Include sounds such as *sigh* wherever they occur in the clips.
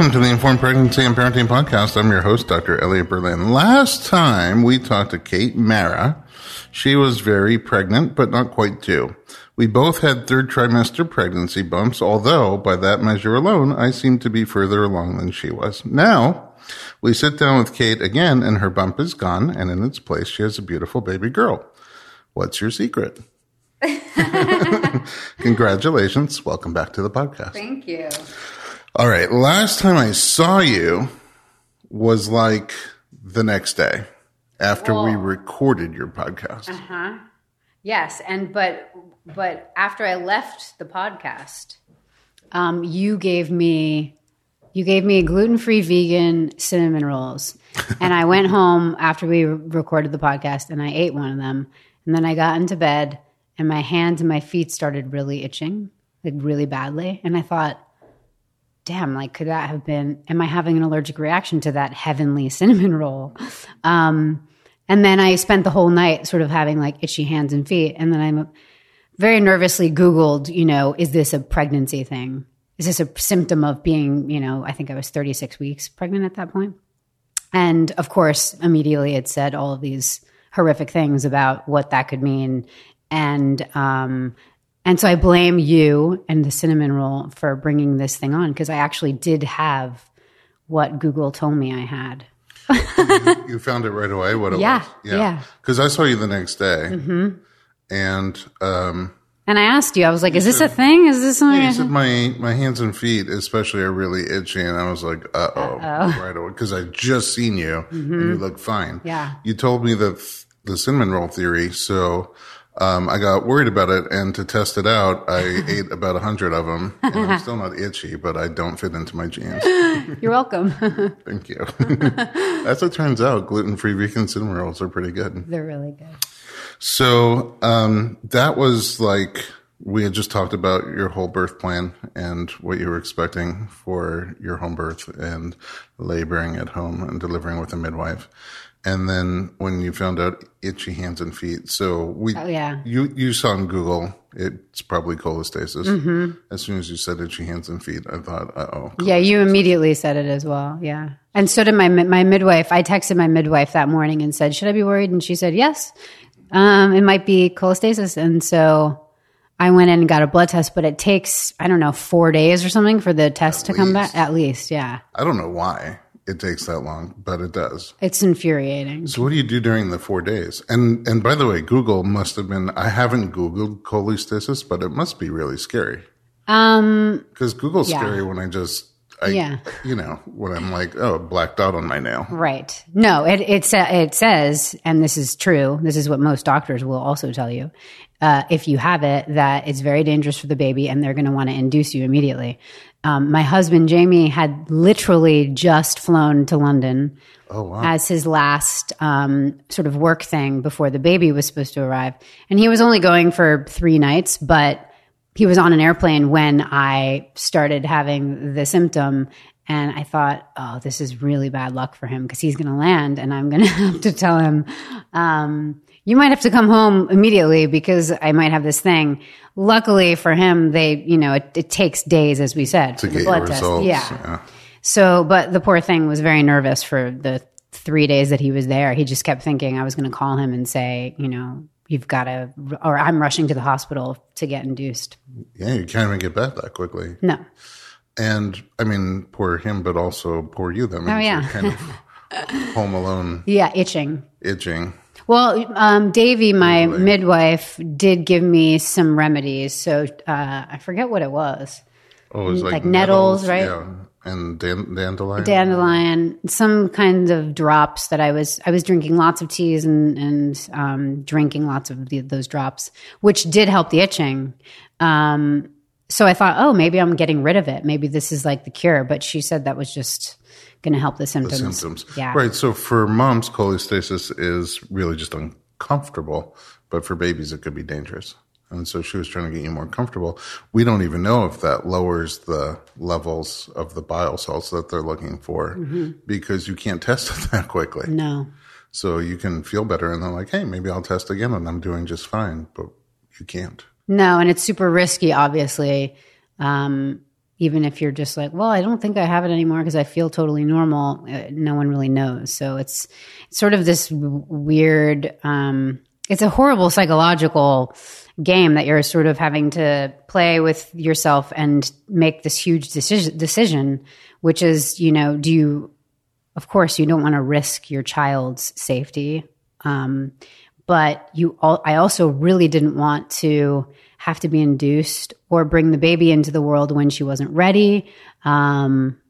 Informed Pregnancy and Parenting Podcast. I'm your host, Dr. Elliot Berlin. Last time we talked to Kate Mara, she was very pregnant, but not quite due. We both had third trimester pregnancy bumps, although by that measure alone, I seemed to be further along than she was. Now, we sit down with Kate again and her bump is gone and in its place she has a beautiful baby girl. What's your secret? *laughs* *laughs* Congratulations. Welcome back to the podcast. Thank you. All right. Last time I saw you was like the next day after we recorded your podcast. Uh-huh. Yes, and but but after I left the podcast, um, you gave me you gave me gluten free vegan cinnamon rolls, *laughs* and I went home after we recorded the podcast and I ate one of them, and then I got into bed and my hands and my feet started really itching, like really badly, and I thought. Damn, like could that have been? Am I having an allergic reaction to that heavenly *laughs* cinnamon roll? Um, and then I spent the whole night sort of having like itchy hands and feet. And then I'm very nervously Googled, you know, is this a pregnancy thing? Is this a symptom of being, you know, I think I was 36 weeks pregnant at that point. And of course, immediately it said all of these horrific things about what that could mean. And, um, and so I blame you and the cinnamon roll for bringing this thing on because I actually did have what Google told me I had. *laughs* you found it right away. What it Yeah, was? yeah. Because I saw you the next day, mm-hmm. and um, And I asked you, I was like, is this a thing? Is this something? I you said my my hands and feet, especially, are really itchy, and I was like, uh oh, right away, because I just seen you and you look fine. Mm-hmm. Yeah. you told me the the cinnamon roll theory, so. Um, I got worried about it, and to test it out, I *laughs* ate about a hundred of them. And I'm still not itchy, but I don't fit into my jeans. *laughs* You're welcome. *laughs* Thank you. As it turns out, gluten-free vegan cinnamon rolls are pretty good. They're really good. So um, that was like we had just talked about your whole birth plan and what you were expecting for your home birth and laboring at home and delivering with a midwife. And then when you found out itchy hands and feet, so we, Oh, yeah. you you saw on Google, it's probably cholestasis. Mm-hmm. As soon as you said itchy hands and feet, I thought, uh oh, Yeah, you immediately said it as well. Yeah. And so did my my midwife. I texted my midwife that morning and said, "Should I be worried?" And she said, "Yes. Um, it might be cholestasis." And so I went in and got a blood test, but it takes I don't know four days or something for the test to come back. At least, yeah. I don't know why it takes that long, but it does. It's infuriating. So what do you do during the four days? And and by the way, Google must have been. I haven't Googled cholestasis, but it must be really scary Um, because Google's Yeah. scary when I just. I, Yeah. You know, when I'm like, oh, black dot on my nail. Right. No, it it, sa- it says, and this is true. This is what most doctors will also tell you. Uh, if you have it, that it's very dangerous for the baby, and they're going to want to induce you immediately. Um, my husband Jamie had literally just flown to London Oh wow. as his last um, sort of work thing before the baby was supposed to arrive, and he was only going for three nights, but he was on an airplane when I started having the symptom. And I thought, oh, this is really bad luck for him because he's going to land and I'm going *laughs* to have to tell him, um, you might have to come home immediately because I might have this thing. Luckily for him, they, you know, it, it takes days, as we said, to get blood test. results. Yeah. So, but the poor thing was very nervous for the three days that he was there. He just kept thinking I was going to call him and say, you know, you've got to, or I'm rushing to the hospital to get induced. Yeah, you can't even get back that quickly. No. And I mean, poor him, but also poor you. That oh, means Oh, yeah. you're kind of *laughs* home alone, Yeah, itching. itching. Well, um, Davy, my midwife, did give me some remedies. So uh, I forget what it was. Oh, it was like, Like nettles, right? Yeah, and dan- dandelion. dandelion, some kind of drops that I was I was drinking lots of teas and and um, drinking lots of the, those drops, which did help the itching. Um, so I thought, oh, maybe I'm getting rid of it. Maybe this is like the cure. But she said that was just going to help the symptoms. The symptoms. Yeah. Right. So for moms, cholestasis is really just uncomfortable, but for babies, it could be dangerous. And so she was trying to get you more comfortable. We don't even know if that lowers the levels of the bile salts that they're looking for Mm-hmm. because you can't test it *laughs* that quickly. No. So you can feel better and then like, hey, maybe I'll test again and I'm doing just fine, but you can't. No, and it's super risky, obviously. Um, even if you're just like, well, I don't think I have it anymore because I feel totally normal. Uh, no one really knows. So it's, it's sort of this weird. Um, it's a horrible psychological game that you're sort of having to play with yourself and make this huge decision, decision which is, you know, do you, of course, you don't want to risk your child's safety. Um, but you, all, I also really didn't want to have to be induced or bring the baby into the world when she wasn't ready. Um,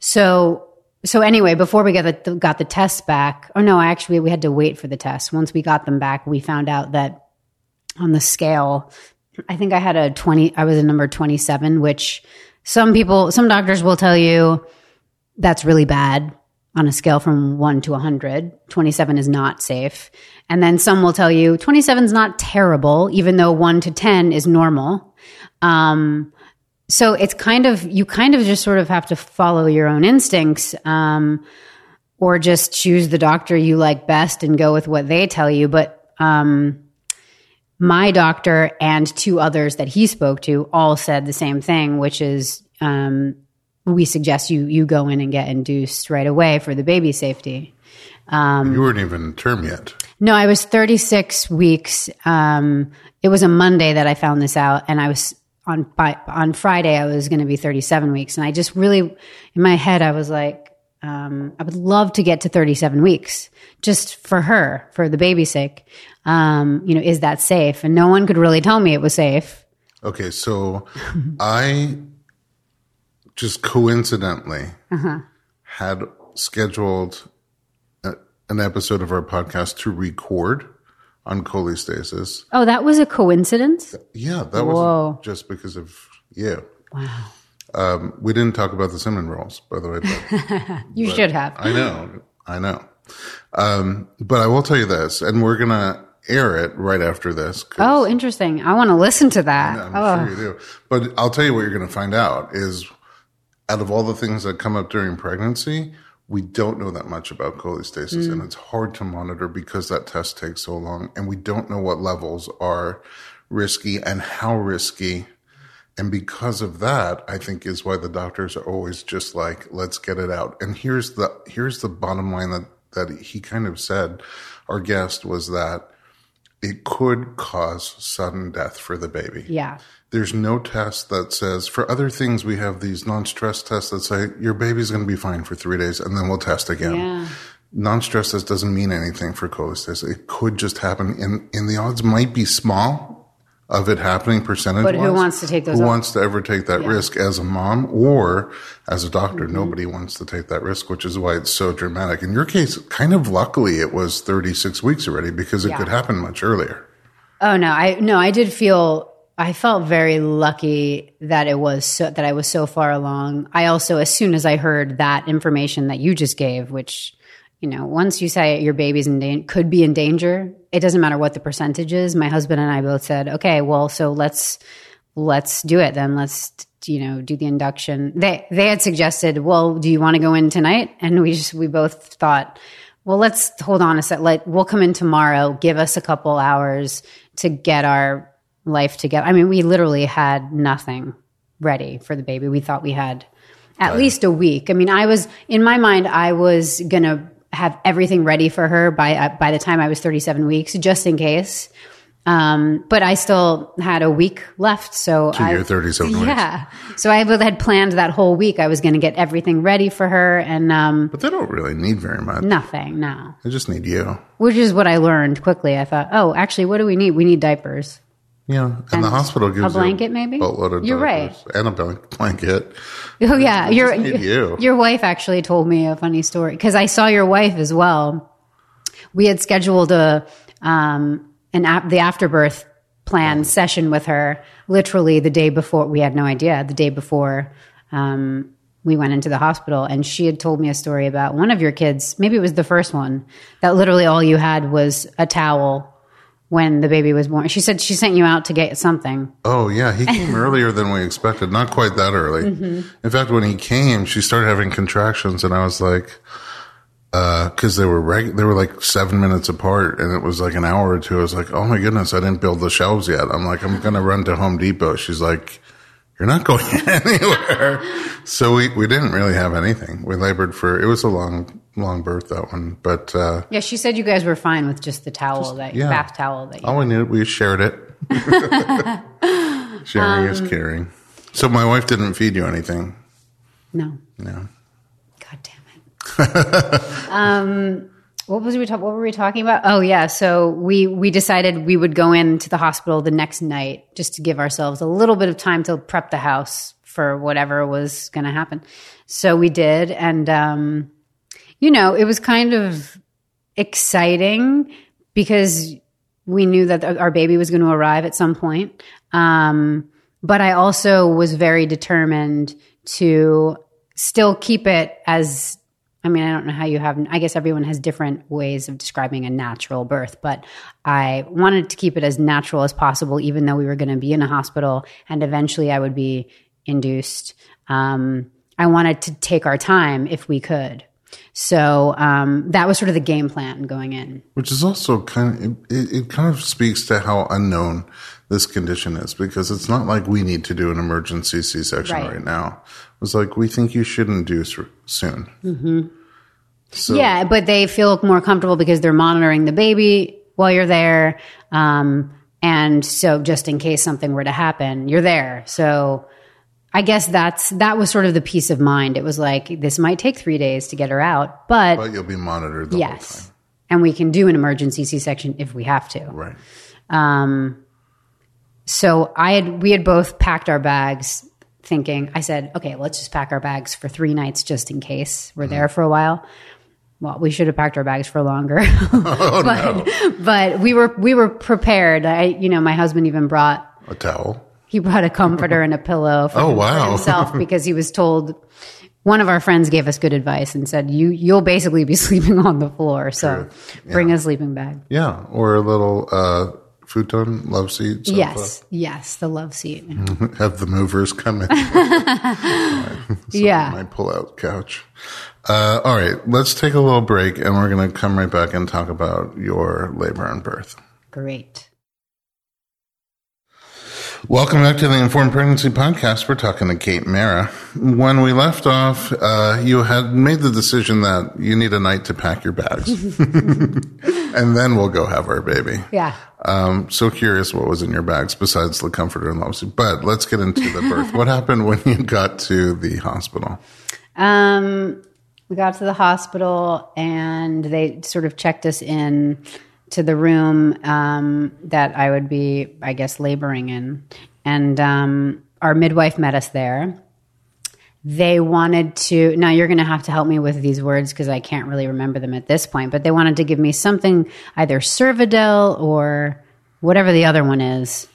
so, so anyway, before we got the, got the tests back, oh no, actually we had to wait for the tests. Once we got them back, we found out that on the scale. I think I had a 20, I was a number 27, which some people, some doctors will tell you that's really bad on a scale from one to 100. 27 is not safe. And then some will tell you 27 is not terrible, even though one to 10 is normal. Um, so it's kind of, you kind of just sort of have to follow your own instincts. Um, or just choose the doctor you like best and go with what they tell you. But, um, my doctor and two others that he spoke to all said the same thing, which is um, we suggest you you go in and get induced right away for the baby safety. Um, you weren't even term yet. No, I was 36 weeks. Um, it was a Monday that I found this out, and I was on by, on Friday. I was going to be 37 weeks, and I just really in my head I was like, um, I would love to get to 37 weeks just for her, for the baby's sake um, you know, is that safe? And no one could really tell me it was safe. Okay, so I just coincidentally uh-huh. had scheduled a, an episode of our podcast to record on cholestasis. Oh, that was a coincidence? Yeah, that was just because of you. Wow. Um, we didn't talk about the cinnamon rolls, by the way. But, *laughs* you but should have. I know. I know. Um, but I will tell you this, and we're going to air it right after this. Oh, interesting. I want to listen to that. I'm oh. sure you do. But I'll tell you what you're going to find out is out of all the things that come up during pregnancy, we don't know that much about cholestasis mm. and it's hard to monitor because that test takes so long and we don't know what levels are risky and how risky. And because of that, I think is why the doctors are always just like, let's get it out. And here's the, here's the bottom line that, that he kind of said, our guest was that it could cause sudden death for the baby. Yeah. There's no test that says, for other things, we have these non stress tests that say your baby's going to be fine for three days and then we'll test again. Yeah. Non stress test doesn't mean anything for cholestasis. It could just happen, and, and the odds might be small of it happening percentage But who wants to take those? Who off? wants to ever take that yeah. risk as a mom or as a doctor? Mm-hmm. Nobody wants to take that risk, which is why it's so dramatic. In your case, kind of luckily, it was 36 weeks already because it yeah. could happen much earlier. Oh no, I no, I did feel I felt very lucky that it was so, that I was so far along. I also, as soon as I heard that information that you just gave, which you know, once you say your baby's in da- could be in danger, it doesn't matter what the percentage is. My husband and I both said, okay, well, so let's let's do it then. Let's you know do the induction. They they had suggested, well, do you want to go in tonight? And we just we both thought, well, let's hold on a sec. Let we'll come in tomorrow. Give us a couple hours to get our life together. I mean, we literally had nothing ready for the baby. We thought we had at right. least a week. I mean, I was in my mind, I was gonna have everything ready for her by uh, by the time I was 37 weeks, just in case. Um, but I still had a week left, so to I, 37 weeks. Yeah, so I had planned that whole week. I was going to get everything ready for her, and um, but they don't really need very much. Nothing, no. They just need you. Which is what I learned quickly. I thought, oh, actually, what do we need? We need diapers. Yeah, and, and the hospital gives a blanket, maybe. You're right, and a blanket. *laughs* Oh yeah, your you. your wife actually told me a funny story because I saw your wife as well. We had scheduled a um, an ap- the afterbirth plan session with her literally the day before. We had no idea the day before um, we went into the hospital, and she had told me a story about one of your kids. Maybe it was the first one that literally all you had was a towel when the baby was born. She said she sent you out to get something. Oh yeah, he came *laughs* earlier than we expected. Not quite that early. Mm-hmm. In fact, when he came, she started having contractions, and I was like, because uh, they were reg- they were like seven minutes apart, and it was like an hour or two. I was like, oh my goodness, I didn't build the shelves yet. I'm like, I'm gonna run to Home Depot. She's like, you're not going *laughs* anywhere. so we, we didn't really have anything. We labored for, it was a long, long birth, that one. But, uh, Yeah, she said you guys were fine with just the towel that yeah. bath towel that you. all we needed, we shared it. *laughs* Sharing is caring. So my wife didn't feed you anything. No, No. God damn it. *laughs* um, what was we talk, What were we talking about? Oh yeah, so we we decided we would go into the hospital the next night just to give ourselves a little bit of time to prep the house for whatever was going to happen. So we did, and um, you know, it was kind of exciting because we knew that our baby was going to arrive at some point. Um, but I also was very determined to still keep it as I mean, I don't know how you have, I guess everyone has different ways of describing a natural birth, but I wanted to keep it as natural as possible, even though we were going to be in a hospital and eventually I would be induced. Um, I wanted to take our time if we could. So um, that was sort of the game plan going in. Which is also kind of, it, it kind of speaks to how unknown this condition is because it's not like we need to do an emergency C section Right. right. now. It was like, we think you should induce soon. Mm-hmm. So, Yeah, but they feel more comfortable because they're monitoring the baby while you're there. Um, and so just in case something were to happen, you're there. So I guess that's that was sort of the peace of mind. It was like this might take three days to get her out, but, But you'll be monitored the whole yes. And we can do an emergency C section if we have to. Right. Um, so I had we had both packed our bags, thinking. I said, "Okay, let's just pack our bags for three nights, just in case we're there for a while." Well, we should have packed our bags for longer, *laughs* *laughs* but but we were we were prepared. I, you know, my husband even brought A towel. He brought a comforter and a pillow for, Oh, him- for wow. himself *laughs* because he was told. One of our friends gave us good advice and said, "You you'll basically be *laughs* sleeping on the floor, so bring a sleeping bag." Yeah. Or a little, uh, futon, love seat. sofa. Yes, yes, the love seat. *laughs* Have the movers come in. yeah. my pull-out couch. Uh, all right, let's take a little break, and we're going to come right back and talk about your labor and birth. Great. Welcome back to the Informed Pregnancy Podcast. We're talking to Kate Mara. When we left off, uh, you had made the decision that you need a night to pack your bags, *laughs* and then we'll go have our baby. Yeah. Um, so curious what was in your bags besides the comforter and love seat. But let's get into the birth. what happened when you got to the hospital? Um, we got to the hospital and they sort of checked us in to the room um, that I would be, I guess, laboring in. And um, our midwife met us there. They wanted to, now you're going to have to help me with these words because I can't really remember them at this point, but they wanted to give me something, either Cervidil or whatever the other one is.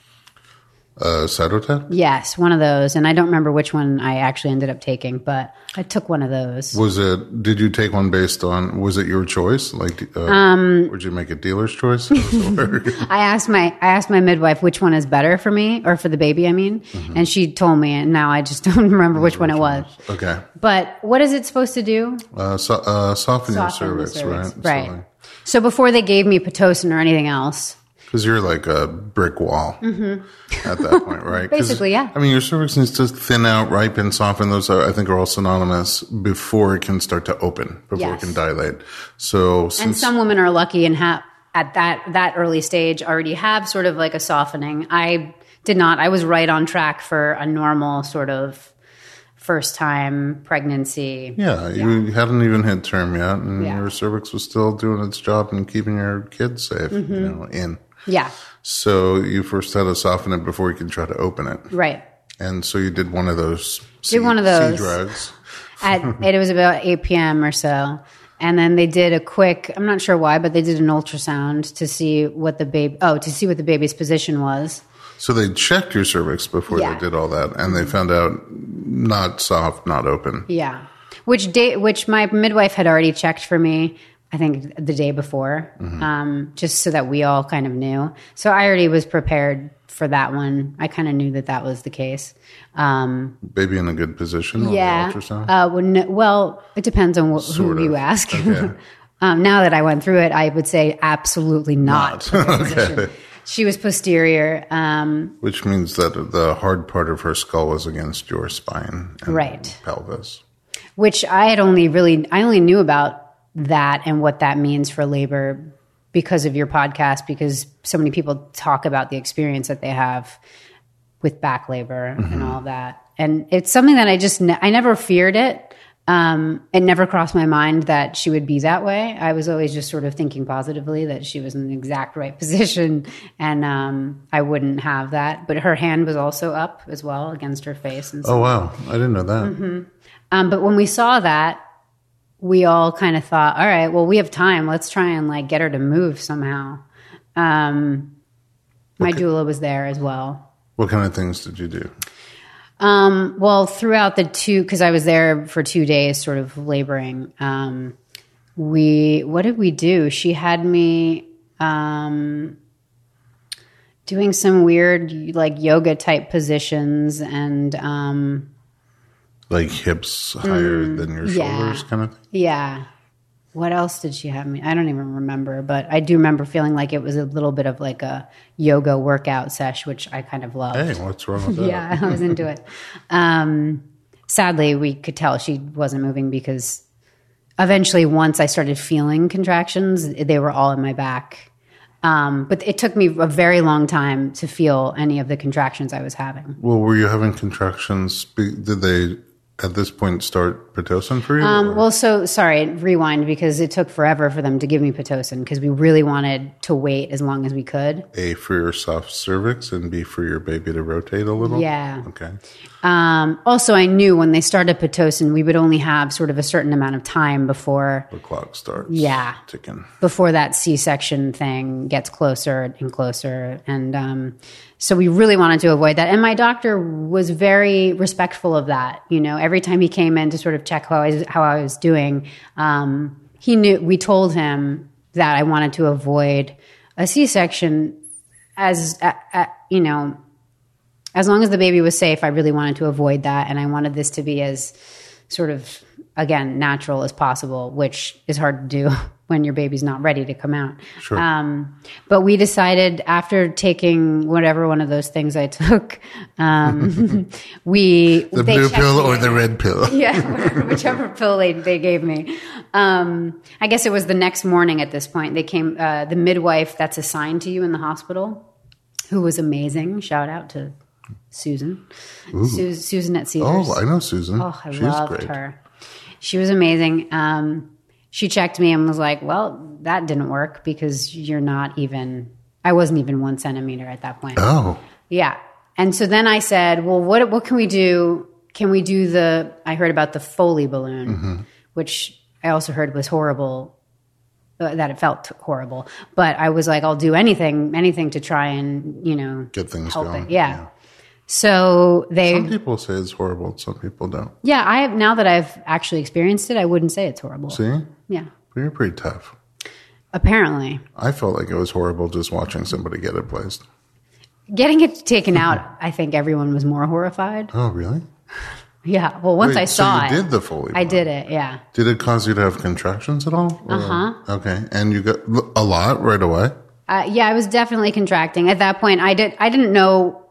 Uh, Cytotec? Yes, one of those. And I don't remember which one I actually ended up taking, but I took one of those. Was it? Did you take one based on? Was it your choice? Like, uh, Um, would you make a dealer's choice? *laughs* *laughs* I asked my I asked my midwife which one is better for me or for the baby. I mean, and she told me, and now I just *laughs* don't remember which one it was. okay, But what is it supposed to do? uh, so, uh, soften, your Soften the cervix, cervix. right? Right. So before they gave me pitocin or anything else, Because you're like a brick wall at that point, right? Mm-hmm. Basically, yeah. I mean, your cervix needs to thin out, ripen, soften. Those, are, I think, are all synonymous before it can start to open, before Yes. it can dilate. So, and some women are lucky and have at that that early stage already have sort of like a softening. I did not. I was right on track for a normal sort of first time pregnancy. yeah, you hadn't even hit term yet, and Yeah. your cervix was still doing its job and keeping your kids safe, Mm-hmm. you know, in. Yeah, So you first had to soften it before you can try to open it. right. And so you did one of those. C, Did one of those. drugs. *laughs* at it was about 8 p.m. or so. And then they did a quick, I'm not sure why, but they did an ultrasound to see what the baby, oh, to see what the baby's position was. So they checked your cervix before Yeah. they did all that, and they found out not soft, not open. Yeah. Which day, which my midwife had already checked for me, I think the day before, um, just so that we all kind of knew. So I already was prepared for that one. I kind of knew that that was the case. Um, Baby in a good position. yeah. The. Uh, well, no, well, it depends on Sort who you ask. Okay. *laughs* um, now that I went through it, I would say absolutely not. *laughs* okay. she was posterior. Um, Which means that the hard part of her skull was against your spine and Right. pelvis. which I had only really I only knew about that and what that means for labor because of your podcast because so many people talk about the experience that they have with back labor and all that and it's something that I just ne- I never feared it um, it never crossed my mind that she would be that way I was always just sort of thinking positively that she was in the exact right *laughs* position and um, I wouldn't have that but her hand was also up as well against her face and so Oh, wow. I didn't know that. Mm-hmm. um, but when we saw that, we all kind of thought, all right, well, we have time. Let's try and like get her to move somehow. Um, my doula was there as well. What kind of things did you do? Um, well, throughout the two, because I was there for two days, sort of laboring. Um, we, what did we do? She had me um, doing some weird, like yoga type positions, and um, Like hips higher than your Mm, yeah. shoulders kind of thing? Yeah. What else did she have me? I don't even remember, but I do remember feeling like it was a little bit of like a yoga workout sesh, which I kind of loved. Hey, what's wrong with *laughs* that? Yeah, I was into it. Um, sadly, we could tell she wasn't moving because eventually, once I started feeling contractions, they were all in my back. Um, but it took me a very long time to feel any of the contractions I was having. Well, were you having contractions? Did they at this point start Pitocin for you? Um, well, so sorry, rewind because it took forever for them to give me Pitocin because we really wanted to wait as long as we could. A for your soft cervix and B for your baby to rotate a little? Yeah. Okay. Um, also, I knew when they started Pitocin, we would only have sort of a certain amount of time before The clock starts Yeah. ticking. before that C-section thing gets closer and closer, and um, so we really wanted to avoid that. And my doctor was very respectful of that. You know, every time he came in to sort of check how I was, how I was doing, um, he knew. We told him that I wanted to avoid a C-section as uh, uh, you know as long as the baby was safe, I really wanted to avoid that. And I wanted this to be as sort of, again, natural as possible, which is hard to do *laughs* when your baby's not ready to come out. Sure. Um, but we decided after taking whatever one of those things I *laughs* took, um, *laughs* we. The blue pill or the red pill? *laughs* Yeah, whichever pill they, they gave me. Um, I guess it was the next morning at this point. They came, uh, the midwife that's assigned to you in the hospital, who was amazing. Shout out to Susan. Su- Susan at Cedars. Oh, I know Susan. Oh, I She's loved great. her. She was amazing. Um, she checked me and was like, "Well, that didn't work because you're not even. I wasn't even one centimeter at that point." Oh, Yeah. And so then I said, well, what, what can we do? Can we do the, I heard about the Foley balloon, Mm-hmm. which I also heard was horrible, uh, that it felt horrible. But I was like, I'll do anything, anything to try and, you know, get things going. it. Yeah. So they, Some people say it's horrible. Some people don't. yeah, I have, now that I've actually experienced it, I wouldn't say it's horrible. See, Yeah. but you're pretty tough. Apparently. I felt like it was horrible just watching somebody get it placed. Getting it taken out, I think everyone was more horrified. Oh, really? *laughs* Yeah. Well, once Wait, I saw so it, did the Foley. I part. did it. Yeah. Did it cause you to have contractions at all? Uh huh. Okay, and you got a lot right away. Uh, yeah, I was definitely contracting at that point. I did. I didn't know.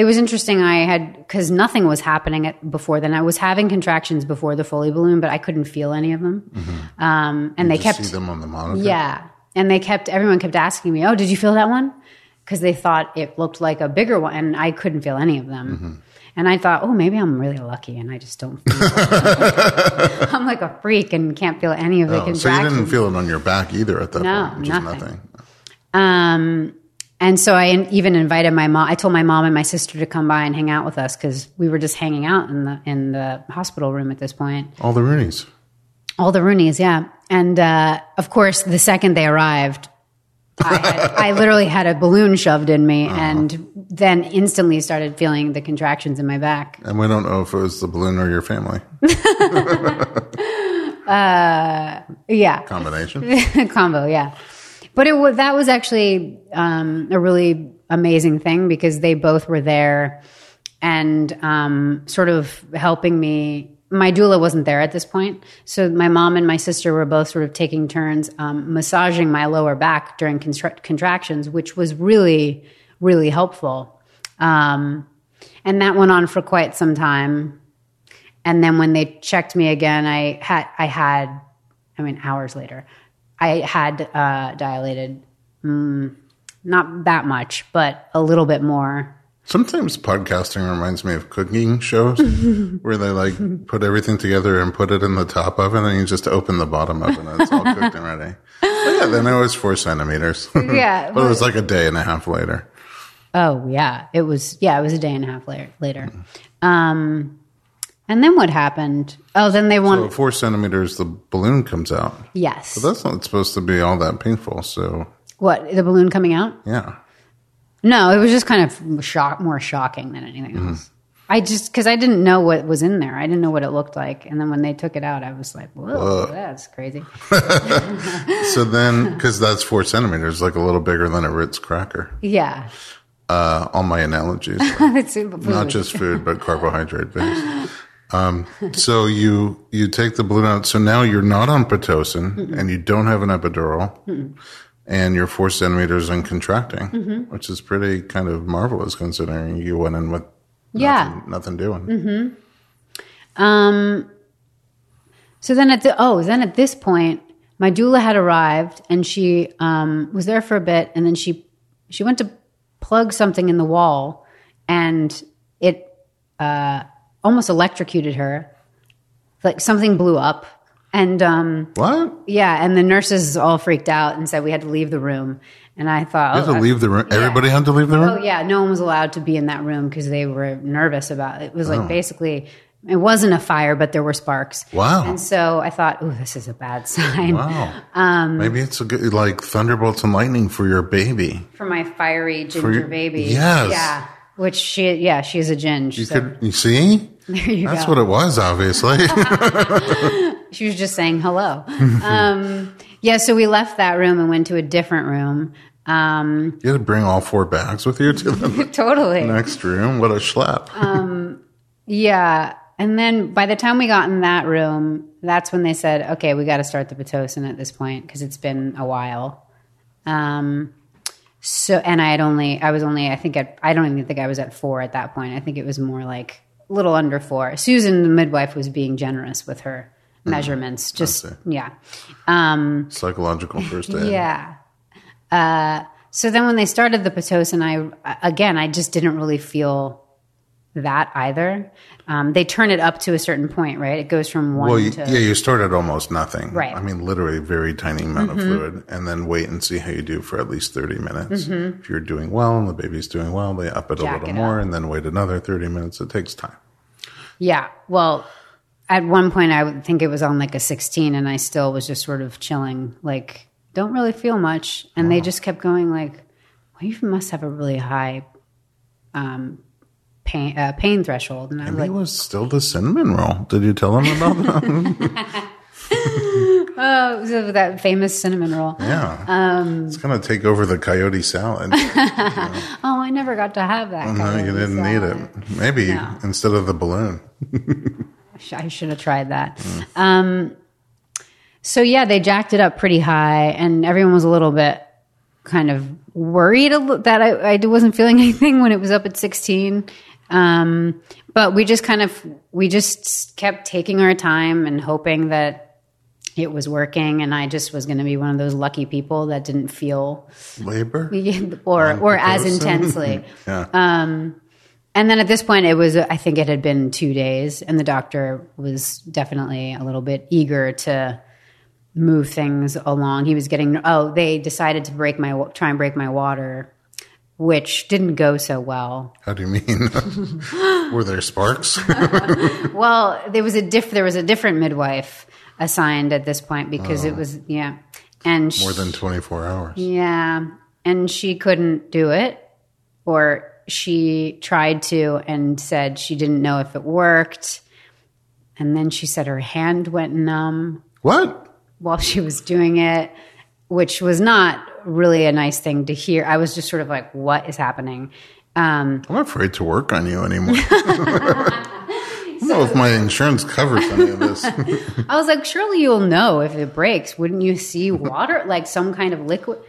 It was interesting. I had because nothing was happening at, before then. I was having contractions before the Foley balloon, but I couldn't feel any of them. Um, and they Just kept, see them on the monitor. yeah, and they kept. Everyone kept asking me, "Oh, did you feel that one?" Because they thought it looked like a bigger one, and I couldn't feel any of them. Mm-hmm. And I thought, oh, maybe I'm really lucky, and I just don't. Feel *laughs* I'm like a freak and can't feel any of the Oh, so you didn't feel it on your back either at that No, point, which is nothing. nothing. Um, and so I even invited my mom. I told my mom and my sister to come by and hang out with us because we were just hanging out in the in the hospital room at this point. All the Rooneys. All the Rooneys, yeah. And uh, of course, the second they arrived, I, had, I *laughs* literally had a balloon shoved in me, and then instantly started feeling the contractions in my back. And we don't know if it was the balloon or your family *laughs* Yeah, combination. *laughs* combo, yeah. But it was that was actually um, a really amazing thing because they both were there and um, sort of helping me my doula wasn't there at this point. So my mom and my sister were both sort of taking turns um, massaging my lower back during contractions, which was really, really helpful. Um, and that went on for quite some time. And then when they checked me again, I had, I had, I mean, hours later, I had uh, dilated, mm, not that much, but a little bit more. Sometimes podcasting reminds me of cooking shows *laughs* where they like put everything together and put it in the top oven and you just open the bottom oven and it's all cooked and ready. But yeah, then it was four centimeters. *laughs* Yeah. but it was like a day and a half later. Oh yeah, it was. Yeah, it was a day and a half later. Later, um, and then what happened? Oh, then they So want at four centimeters, the balloon comes out. yes. That's not supposed to be all that painful. So what the balloon coming out? yeah. No, it was just kind of shock, more shocking than anything Mm-hmm. else. I just because I didn't know what was in there. I didn't know what it looked like, and then when they took it out, I was like, "Whoa, that's crazy." *laughs* So then, because that's four centimeters, like a little bigger than a Ritz cracker. Yeah, Uh, all my analogies, *laughs* it's not just food, but carbohydrate based. *laughs* Um, so you you take the balloon out. So now you're not on pitocin, and you don't have an epidural, and you're four centimeters and contracting, which is pretty kind of marvelous considering you went in with yeah. nothing, nothing doing. Um, so then at the oh, then at this point, my doula had arrived and she um, was there for a bit, and then she she went to plug something in the wall, and it uh, almost electrocuted her. Like something blew up, and um, What? yeah, and the nurses all freaked out and said we had to leave the room. And I thought, You oh, to I- leave the room. Everybody had to leave the room. Oh yeah, no one was allowed to be in that room because they were nervous about it. It was Oh. like basically it wasn't a fire, but there were sparks. Wow. And so I thought, oh, this is a bad *laughs* sign Wow. Um, Maybe it's a good, like thunderbolts and lightning for your baby. for my fiery ginger your- baby. Yes. Yeah. Which she, yeah, she's a ginge. You so could, you see? *laughs* there you That's go. what it was, obviously. *laughs* *laughs* she was just saying hello. um, yeah, so we left that room and went to a different room. Um, you had to bring all four bags with you to the totally. next room. What a schlep. Yeah. And then by the time we got in that room, that's when they said, okay, we got to start the Pitocin at this point because it's been a while. Um, so, and I had only, I was only, I think, at, I don't even think I was at four at that point. I think it was more like a little under four. Susan, the midwife, was being generous with her measurements. Just, yeah. Um, Psychological first aid. yeah. Uh, so then when they started the Pitocin, I, again, I just didn't really feel that either. Um, they turn it up to a certain point, right? It goes from one Well, you, to yeah, you start at almost nothing. Right. I mean, literally a very tiny amount of fluid, and then wait and see how you do for at least 30 minutes. If you're doing well and the baby's doing well, they up it a little it more, up. and then wait another 30 minutes. It takes time. yeah. Well, at one point, I would think it was on like a 16, and I still was just sort of chilling, like don't really feel much. And they just kept going, like, well, you must have a really high um, pain uh, pain threshold. And I was Maybe like, it was still the cinnamon roll. Did you tell them about that? *laughs* oh, so that famous cinnamon roll. yeah. Um, it's going to take over the coyote salad. *laughs* Oh, I never got to have that. no, you didn't need it. Maybe instead of the balloon. *laughs* I should have tried that. Um, so yeah, they jacked it up pretty high, and everyone was a little bit kind of worried a that I, I wasn't feeling anything when it was up at 16. Um, but we just kind of we just kept taking our time and hoping that it was working, and I just was going to be one of those lucky people that didn't feel Labor? *laughs* or or as intensely. *laughs* Yeah. um, And then at this point, it was, I think it had been two days, and the doctor was definitely a little bit eager to move things along. He was getting, oh, they decided to break my, try and break my water, which didn't go so well. How do you mean? *laughs* Were there sparks? *laughs* Well, there was a diff, there was a different midwife assigned at this point because it oh. was, yeah. And More than 24 hours. Yeah. And she couldn't do it, or she tried to and said she didn't know if it worked. And then she said her hand went numb What? while she was doing it, which was not really a nice thing to hear. I was just sort of like, what is happening? Um, I'm afraid to work on you anymore. *laughs* I'm know if my insurance covers any of this. I was like, surely you'll know if it breaks. Wouldn't you see water, like some kind of liquid?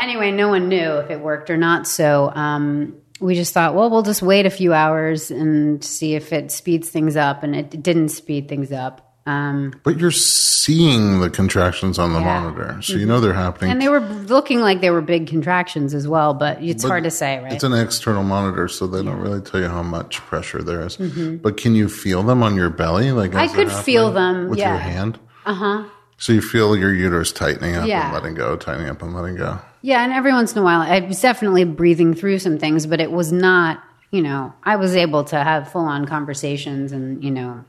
Anyway, no one knew if it worked or not. So um, we just thought, well, we'll just wait a few hours and see if it speeds things up. And it didn't speed things up. Um, but you're seeing the contractions on the Yeah. monitor, so you know they're happening. and they were looking like they were big contractions as well, but it's But hard to say, right? It's an external monitor, so they don't really tell you how much pressure there is. But can you feel them on your belly? Like Mm-hmm. I could feel them, with yeah. your hand. Uh huh. So you feel your uterus tightening up Yeah. and letting go, tightening up and letting go. Yeah, and every once in a while, I was definitely breathing through some things, but it was not, you know, I was able to have full on conversations and, you know,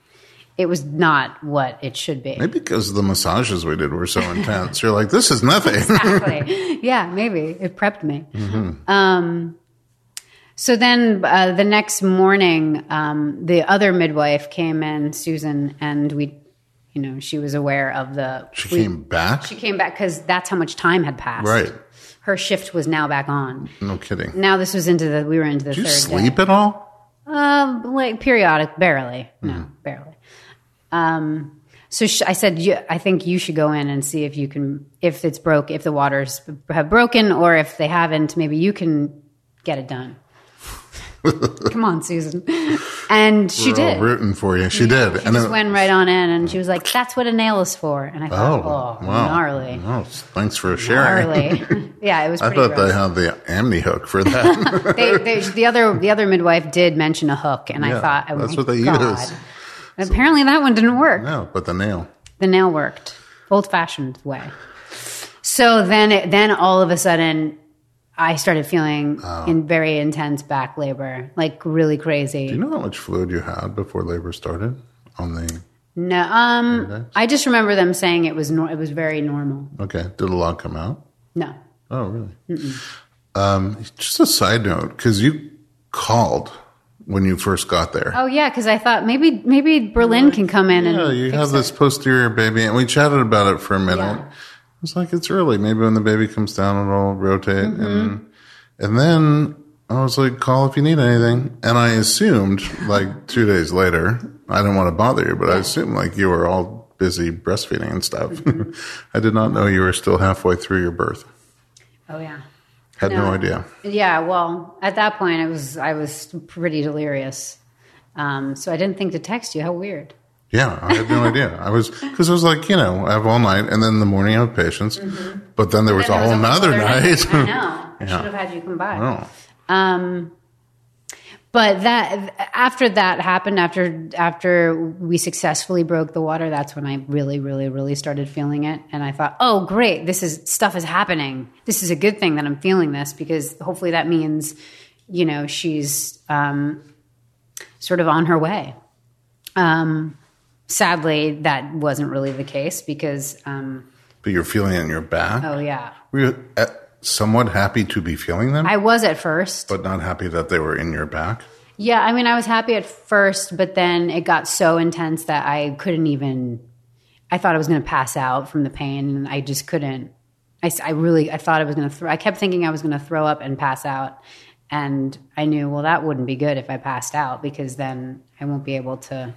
it was not what it should be. Maybe because the massages we did were so intense. You're like, this is nothing. *laughs* Exactly. yeah, maybe it prepped me. Um, so then uh, the next morning, um, the other midwife came in, Susan, and we, you know, she was aware of the. she we- came back. She came back because that's how much time had passed. right. Her shift was now back on. No kidding. Now this was into the. We were into the Did you third sleep day. at all? Um, like periodic, barely. No, Hmm. barely. Um, so sh- I said, I think you should go in and see if you can, if it's broke, if the waters have broken, or if they haven't, maybe you can get it done. *laughs* Come on, Susan. And she We're did. rooting for you. She did. She and just it- went right on in, and she was like, "That's what a nail is for." And I Oh, thought, "Oh, wow. gnarly, Oh, thanks for sharing. gnarly." *laughs* *laughs* yeah, it was. I thought gross. they had the amni hook for that. they, they, the other the other midwife did mention a hook, and Yeah, I thought, oh that's what they God. use. Apparently, that one didn't work. no, but the nail. The nail worked, old fashioned way. So then, it, then all of a sudden, I started feeling Oh. in very intense back labor, like really crazy. Do you know how much fluid you had before labor started on the? no, um, I just remember them saying it was nor- it was very normal. Okay, did a lot come out? No, Oh, really? Um, just a side note, because you called when you first got there. oh yeah, because I thought maybe maybe Berlin can come in and yeah, you have it. this posterior baby, and we chatted about it for a minute. Yeah. It's like it's early. Maybe when the baby comes down, it'll rotate, Mm-hmm. and and then I was like, "Call if you need anything." And I assumed, like two days later, I didn't want to bother you, but I assumed like you were all busy breastfeeding and stuff. Mm-hmm. *laughs* I did not know you were still halfway through your birth. Oh yeah. Had no, No. idea. Yeah, well, at that point, I was I was pretty delirious, um, so I didn't think to text you. How weird. Yeah, I had no idea. I was because I was like, you know, I have all night, and then in the morning I have patients. But then there was Mm-hmm. Then a there whole was nother other night. I know. *laughs* I Yeah. should have had you come by. oh. Um, but that after that happened, after after we successfully broke the water, that's when I really, really, really started feeling it, and I thought, oh, great, this is stuff is happening. This is a good thing that I'm feeling this because hopefully that means, you know, she's um, sort of on her way. Um, sadly, that wasn't really the case because, um, But you're feeling it in your back. oh yeah, Were you uh, somewhat happy to be feeling them, I was at first. but not happy that they were in your back? Yeah, I mean, I was happy at first, but then it got so intense that I couldn't even. I thought I was going to pass out from the pain, and I just couldn't. I really, I thought I was going to. Throw, I kept thinking I was going to throw up and pass out, and I knew, well, that wouldn't be good if I passed out because then I won't be able to.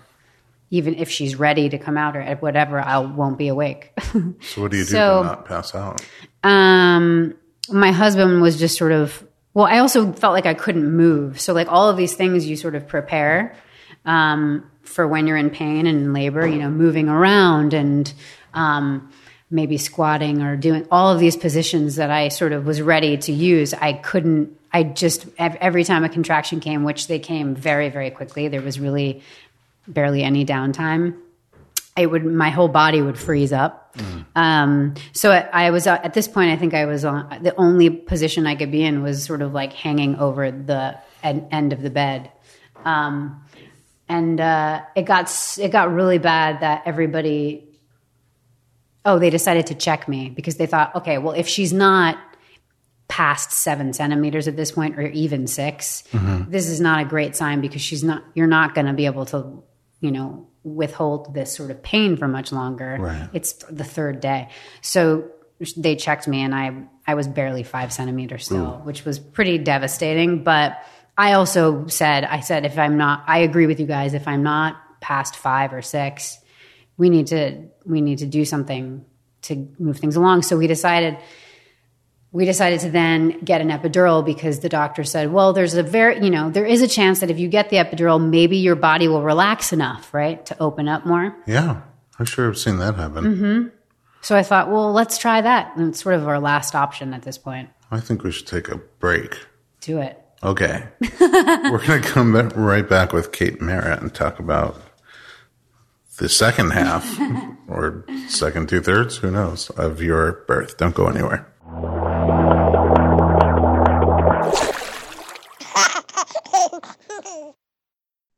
Even if she's ready to come out or whatever, I won't be awake. So what do you *laughs* do So- to not pass out? um, my husband was just sort of well i also felt like i couldn't move. So like all of these things you sort of prepare um, for when you're in pain and in labor you know moving around and um, maybe squatting or doing all of these positions that i sort of was ready to use i couldn't i just every time a contraction came which they came very very quickly there was really barely any downtime it would my whole body would freeze up. Um, so I, I was uh, at this point. I think I was on the only position I could be in was sort of like hanging over the en- end of the bed, um, and uh, it got it got really bad that everybody. Oh, they decided to check me because they thought, okay, well, if she's not past seven centimeters at this point, or even 6 this is not a great sign because she's not. You're not going to be able to, you know, withhold this sort of pain for much longer. Right. It's the third day, so they checked me, and I I was barely five centimeters still, which was pretty devastating. But I also said, I said, if I'm not, I agree with you guys. If I'm not past five or six, we need to, we need to do something to move things along. So we decided, we decided to then get an epidural because the doctor said, well, there's a very, you know, there is a chance that if you get the epidural, maybe your body will relax enough, right, to open up more. Yeah, I sure have seen that happen. Mm-hmm. So I thought, well, let's try that. And it's sort of our last option at this point. I think we should take a break. Do it. Okay. *laughs* We're going to come back, right back with Kate Mara and talk about the second half *laughs* or second two thirds, who knows, of your birth. Don't go anywhere.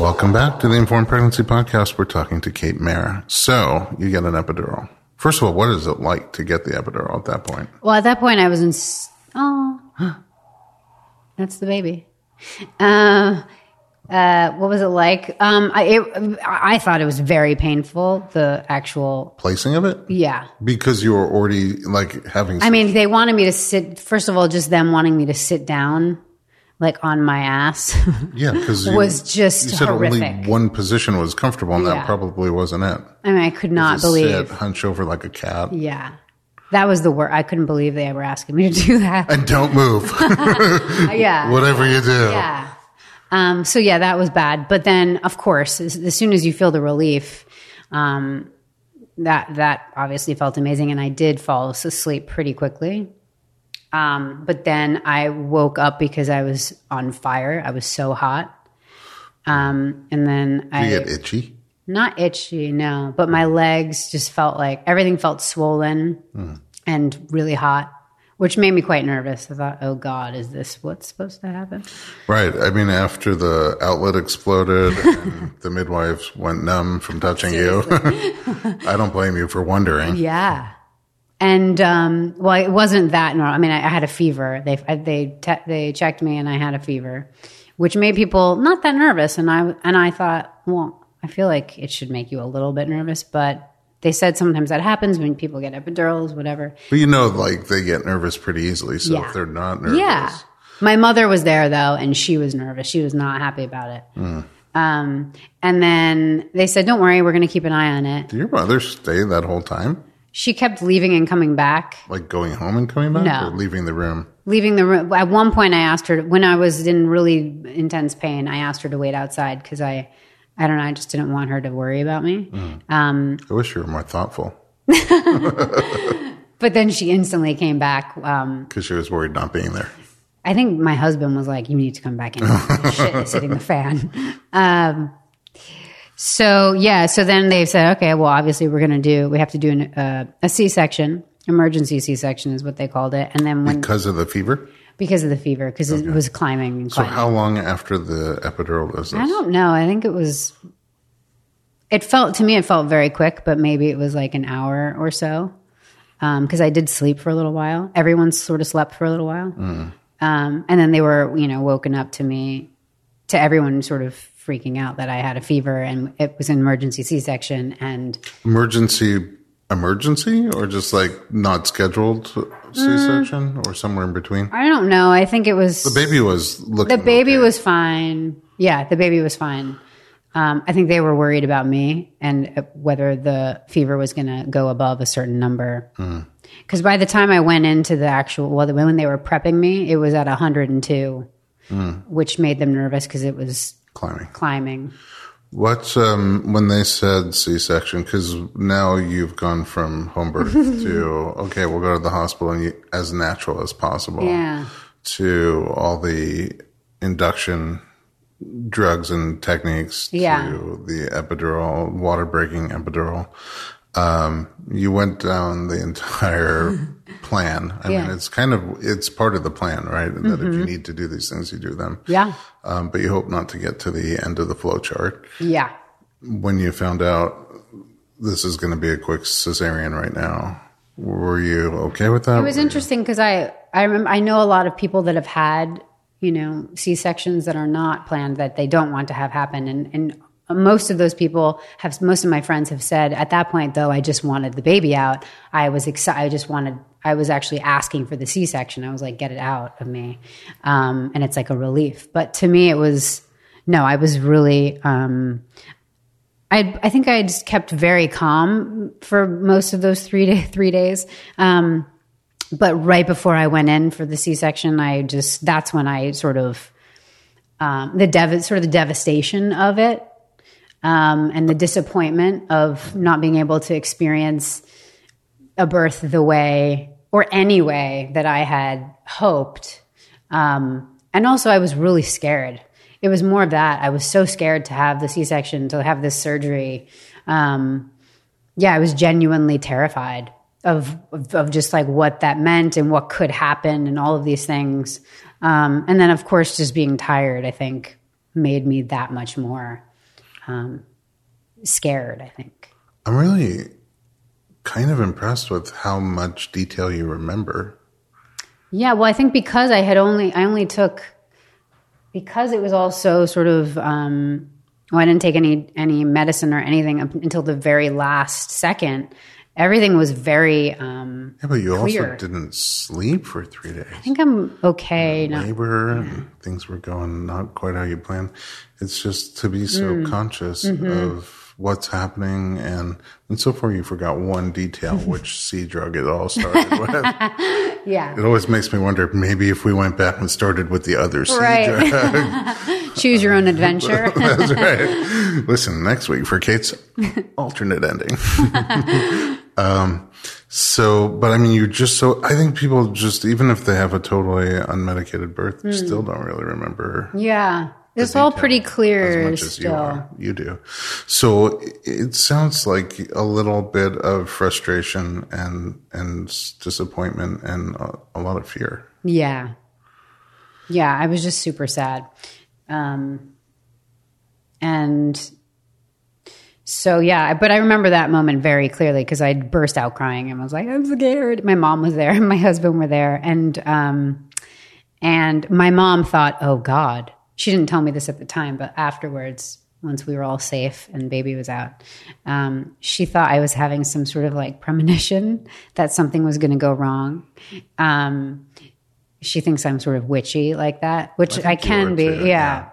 Welcome back to the Informed Pregnancy Podcast. We're talking to Kate Mara. So, you get an epidural. First of all, what is it like to get the epidural at that point? Well, at that point, I was in. Oh, *gasps* that's the baby. Uh, uh, what was it like? Um, I it, I thought it was very painful. The actual, Placing of it? yeah. Because you were already like having. I mean, they wanted me to sit. First of all, just them wanting me to sit down, like on my ass. yeah, because *laughs* was just you said horrific. only one position was comfortable, and that probably wasn't it. I mean, I could not believe. sit, hunch over like a cat, Yeah, that was the word. I couldn't believe they were asking me to do that. and don't move. *laughs* yeah, *laughs* Whatever you do. Yeah. Um, so yeah, that was bad. But then, of course, as, as soon as you feel the relief, um, that that obviously felt amazing, and I did fall asleep pretty quickly. Um, but then I woke up because I was on fire. I was so hot. Um, and then I You get itchy. not itchy, no, but my legs just felt like everything felt swollen and really hot, which made me quite nervous. I thought, oh God, is this what's supposed to happen? Right. I mean, after the outlet exploded and *laughs* the midwives went numb from touching you, *laughs* I don't blame you for wondering. Yeah. And um, well, it wasn't that normal. I mean, I, I had a fever. They they te- they checked me, and I had a fever, which made people not that nervous. And I and I thought, well, I feel like it should make you a little bit nervous, but they said sometimes that happens when people get epidurals, whatever. But you know, like they get nervous pretty easily. So Yeah. if they're not nervous, Yeah. My mother was there though, and she was nervous. She was not happy about it. Um, and then they said, "Don't worry, we're going to keep an eye on it." did your mother stay that whole time? She kept leaving and coming back. Like going home and coming back? No. Or leaving the room? leaving the room. At one point, I asked her when I was in really intense pain. I asked her to wait outside because I, I don't know, I just didn't want her to worry about me. Um, I wish you were more thoughtful *laughs* but then she instantly came back. Um, because she was worried not being there. I think my husband was like, "You need to come back in." *laughs* Shit is hitting the fan. *laughs* Um, so yeah, so then they said, "Okay, well, obviously we're going to do. We have to do an, uh, a C-section." Emergency C-section is what they called it, and then when Because of the fever? because of the fever, because it was climbing. And So how long after the epidural is I don't know. I think it was. It felt to me, it felt very quick, but maybe it was like an hour or so. Because I did sleep for a little while. Everyone sort of slept for a little while, um, and then they were, you know, woken up to me, to everyone sort of freaking out that I had a fever and it was an emergency C-section, and Emergency, emergency, or just like not scheduled C-section, or somewhere in between? I don't know. I think it was The baby was looking. the baby okay. was fine. Yeah, the baby was fine. Um, I think they were worried about me and uh, whether the fever was going to go above a certain number. Because by the time I went into the actual, well, the- when they were prepping me, it was at 102, which made them nervous because it was climbing. climbing. What's um when they said C-section? Because now you've gone from home birth *laughs* to okay, we'll go to the hospital and you, as natural as possible. Yeah. To all the induction drugs and techniques. Yeah. To the epidural, water breaking epidural. Um, you went down the entire *laughs* plan. I mean, it's kind of it's part of the plan, right? That if you need to do these things, you do them. Yeah. Um, but you hope not to get to the end of the flow chart Yeah. when you found out this is going to be a quick cesarean right now, were you okay with that? It was interesting because I I remember I know a lot of people that have had you know C sections that are not planned that they don't want to have happen, and and most of those people have most of my friends have said at that point though I just wanted the baby out. I was excited. I just wanted. I was actually asking for the C section. I was like, get it out of me, um, and it's like a relief. But to me, it was no. I was really. Um, I I think I just kept very calm for most of those three day three days. Um, but right before I went in for the C section, I just that's when I sort of um, the dev sort of the devastation of it um, and the disappointment of not being able to experience a birth the way or any way that I had hoped. Um, and also, I was really scared. It was more of that. I was so scared to have the C section, to have this surgery. Um, yeah, I was genuinely terrified of, of of just like what that meant and what could happen and all of these things. Um, and then, of course, just being tired, I think, made me that much more um, scared. I think. I'm really kind of impressed with how much detail you remember. Yeah, well, I think because I had only I only took because it was all so sort of um, well, I didn't take any any medicine or anything until the very last second. Everything was very. Um, Yeah, but you Clear. also didn't sleep for three days. I think I'm okay now. Labor and things were going not quite how you planned. It's just to be so Mm. conscious Mm-hmm. of what's happening, and and so far you forgot one detail, *laughs* which sea drug it all started with. *laughs* Yeah, It always makes me wonder maybe if we went back and started with the other sea Right. drug. *laughs* choose your own adventure. That's right. Listen, next week for Kate's alternate ending. Um, so, but I mean, you just so, I think people just, even if they have a totally unmedicated birth, Hmm. still don't really remember yeah, it's all pretty as clear as you still. are. You do. So it- it sounds like a little bit of frustration and, and disappointment and a, a lot of fear. Yeah. Yeah, I was just super sad. Um, and so, yeah, but I remember that moment very clearly because I burst out crying and I was like, I'm scared. My mom was there *laughs* my husband were there. And, um, and my mom thought, oh God. She didn't tell me this at the time, but afterwards, once we were all safe and baby was out, um, she thought I was having some sort of like premonition *laughs* that something was going to go wrong. Um, she thinks I'm sort of witchy like that, which I, think you can be. too, yeah.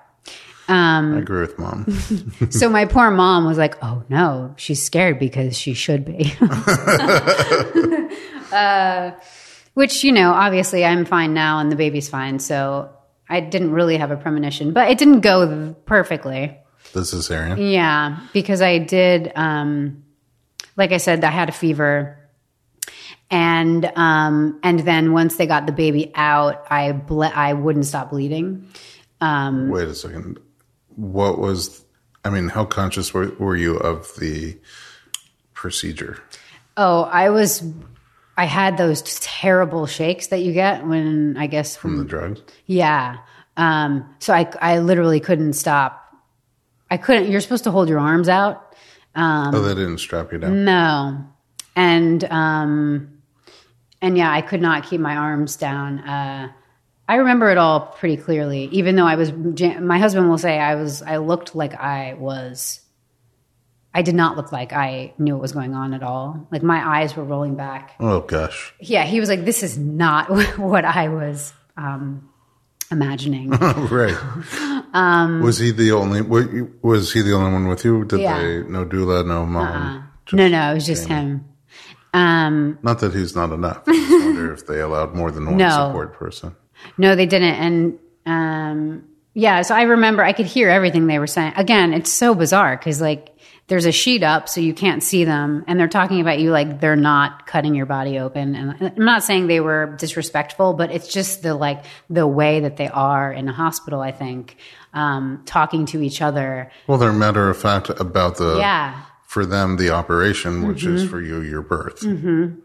I agree with mom. *laughs* so my poor mom was like, "Oh no, she's scared because she should be." *laughs* uh, which you know, obviously, I'm fine now, and the baby's fine. So I didn't really have a premonition, but it didn't go perfectly. the cesarean. Yeah, because I did. Um, like I said, I had a fever, and um, and then once they got the baby out, I ble- I wouldn't stop bleeding. Um, Wait a second. What was, I mean, how conscious were, were you of the procedure? Oh, I was. I had those terrible shakes that you get when I guess From the drugs? yeah. Um, so I I literally couldn't stop. I couldn't. You're supposed to hold your arms out. Um, oh, they didn't strap you down. No, and um, and yeah, I could not keep my arms down. Uh, I remember it all pretty clearly, even though I was. My husband will say I was. I looked like I was. I did not look like I knew what was going on at all. Like my eyes were rolling back. Oh, gosh. Yeah, he was like, "This is not *laughs* what I was um, imagining." *laughs* right. was he the only, was he the only one with you? Did Um, Yeah. Uh-uh. they, no doula, no mom? no, no, it was just him. Um, Not that he's not enough. I wonder if they allowed more than one No. support person. No, they didn't. And um, yeah, so I remember I could hear everything they were saying. Again, it's so bizarre because like there's a sheet up so you can't see them, and they're talking about you like they're not cutting your body open. And I'm not saying they were disrespectful, but it's just the like the way that they are in a hospital. I think um, talking to each other. Well, they're matter of fact about the Yeah. for them the operation, which is for you your birth. Mm-hmm.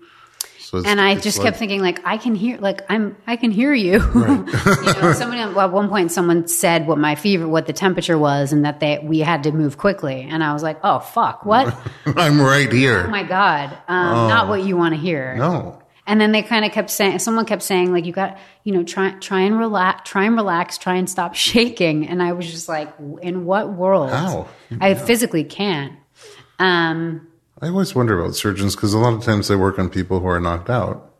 It's, And I just like- kept thinking, like, I can hear, like, I'm, I can hear you. *laughs* you know, somebody at one point, someone said what my fever, what the temperature was, and that they we had to move quickly. And I was like, oh fuck, what? *laughs* I'm right here. oh my god, um, not what you want to hear. no. And then they kind of kept saying, someone kept saying, like, you got, you know, try, try and relax, try and relax, try and stop *laughs* shaking. And I was just like, in what world? How? I physically can't. Um, I always wonder about surgeons because a lot of times they work on people who are knocked out.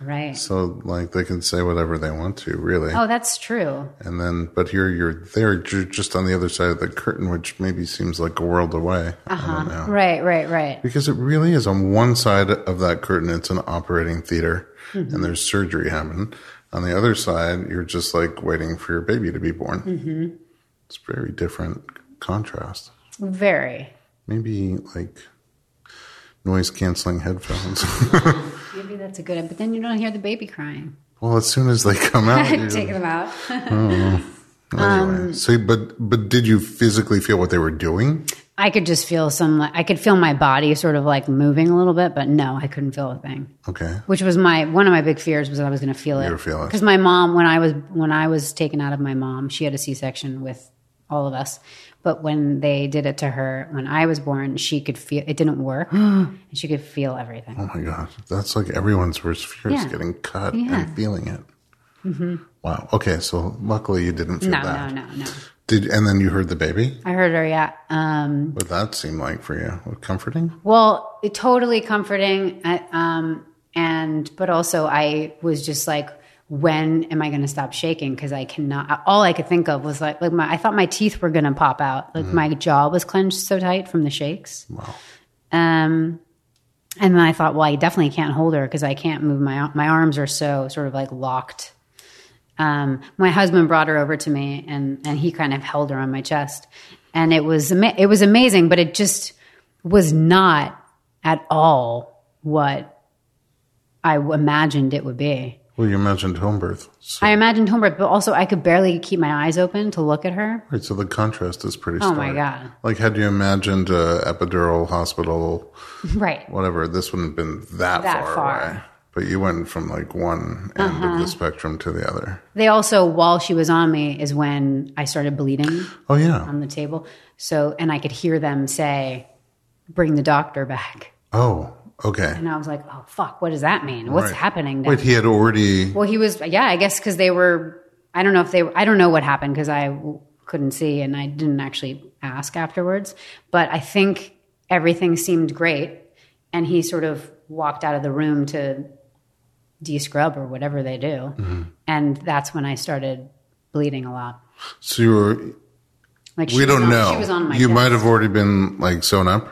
right. So like they can say whatever they want to, really. Oh, that's true. And then, but here you're there, you're just on the other side of the curtain, which maybe seems like a world away. I don't. Uh-huh. Right, right, right. Because it really is on one side of that curtain, it's an operating theater mm-hmm. and there's surgery happening. On the other side, you're just like waiting for your baby to be born. Mm-hmm. It's very different contrast. Very. Maybe like noise canceling headphones. *laughs* Maybe that's a good. But then you don't hear the baby crying. well, as soon as they come out, *laughs* Take them out. Oh, anyway. Um, so, but but did you physically feel what they were doing? I could just feel some. I could feel my body sort of like moving a little bit, but no, I couldn't feel a thing. Okay. Which was my one of my big fears was that I was going to feel it. would feel it. Because my mom, when I was when I was taken out of my mom, she had a C section with all of us. But when they did it to her when I was born, she could feel it didn't work, *gasps* and she could feel everything. Oh my god, that's like everyone's worst fear is Yeah. getting cut Yeah. Mm-hmm. and feeling it. Wow. Okay, so luckily you didn't feel No, that. no, no, no. Did and then you heard the baby? I heard her. Yeah. Um, What that seem like for you? Comforting? Well, it, totally comforting, uh, um, and but also I was just like, when am I going to stop shaking? Because I cannot. All I could think of was like, like my, I thought my teeth were going to pop out. Like my jaw was clenched so tight from the shakes. Wow. Um, and then I thought, well, I definitely can't hold her because I can't move my my arms are so sort of like locked. Um, my husband brought her over to me, and and he kind of held her on my chest, and it was it was amazing, but it just was not at all what I imagined it would be. Well, you mentioned home birth. So, I imagined home birth, but also I could barely keep my eyes open to look at her. right, so the contrast is pretty strong. Oh stark. my god! Like had you imagined a epidural hospital, Right. whatever, this wouldn't have been that, That far, far. Uh-huh. away. But you went from like one end of the spectrum to the other. They also, while she was on me, is when I started bleeding. Oh yeah. on the table. So, and I could hear them say, "Bring the doctor back." Oh, okay. And I was like, "Oh fuck, what does that mean? What's Right. happening?" Now? Wait, he had already well, he was, yeah, I guess because they were. I don't know if they. I don't know what happened because I w- couldn't see and I didn't actually ask afterwards. But I think everything seemed great, and he sort of walked out of the room to de-scrub or whatever they do, Mm-hmm. and that's when I started bleeding a lot. so you were Like she we don't on- know. She was on my. you chest. might have already been like sewn up.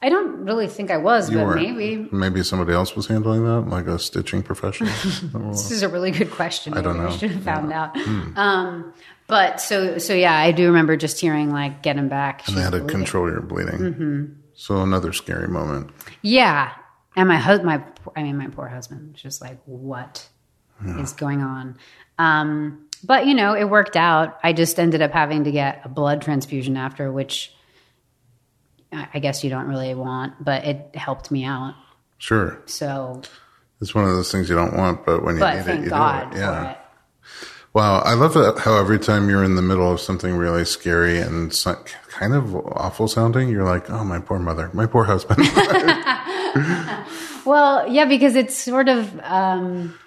I don't really think I was, You but weren't. maybe. Maybe somebody else was handling that, like a stitching professional. *laughs* This is a really good question. I don't know. Hmm. I should have found out. Um, but so so yeah, I do remember just hearing like get him back. and they had to bleeding. control your bleeding. Mm-hmm. So another scary moment. Yeah, and my husband, my I mean my poor husband, was just like what is going on? Um, but you know, it worked out. I just ended up having to get a blood transfusion after, which I I guess you don't really want, but it helped me out. Sure, So, it's one of those things you don't want, but when you but need it, you God do it. Yeah. it. Wow, I love how every time you're in the middle of something really scary and kind of awful sounding, you're like, "Oh, my poor mother, my poor husband." *laughs* Well, yeah, because it's sort of, um,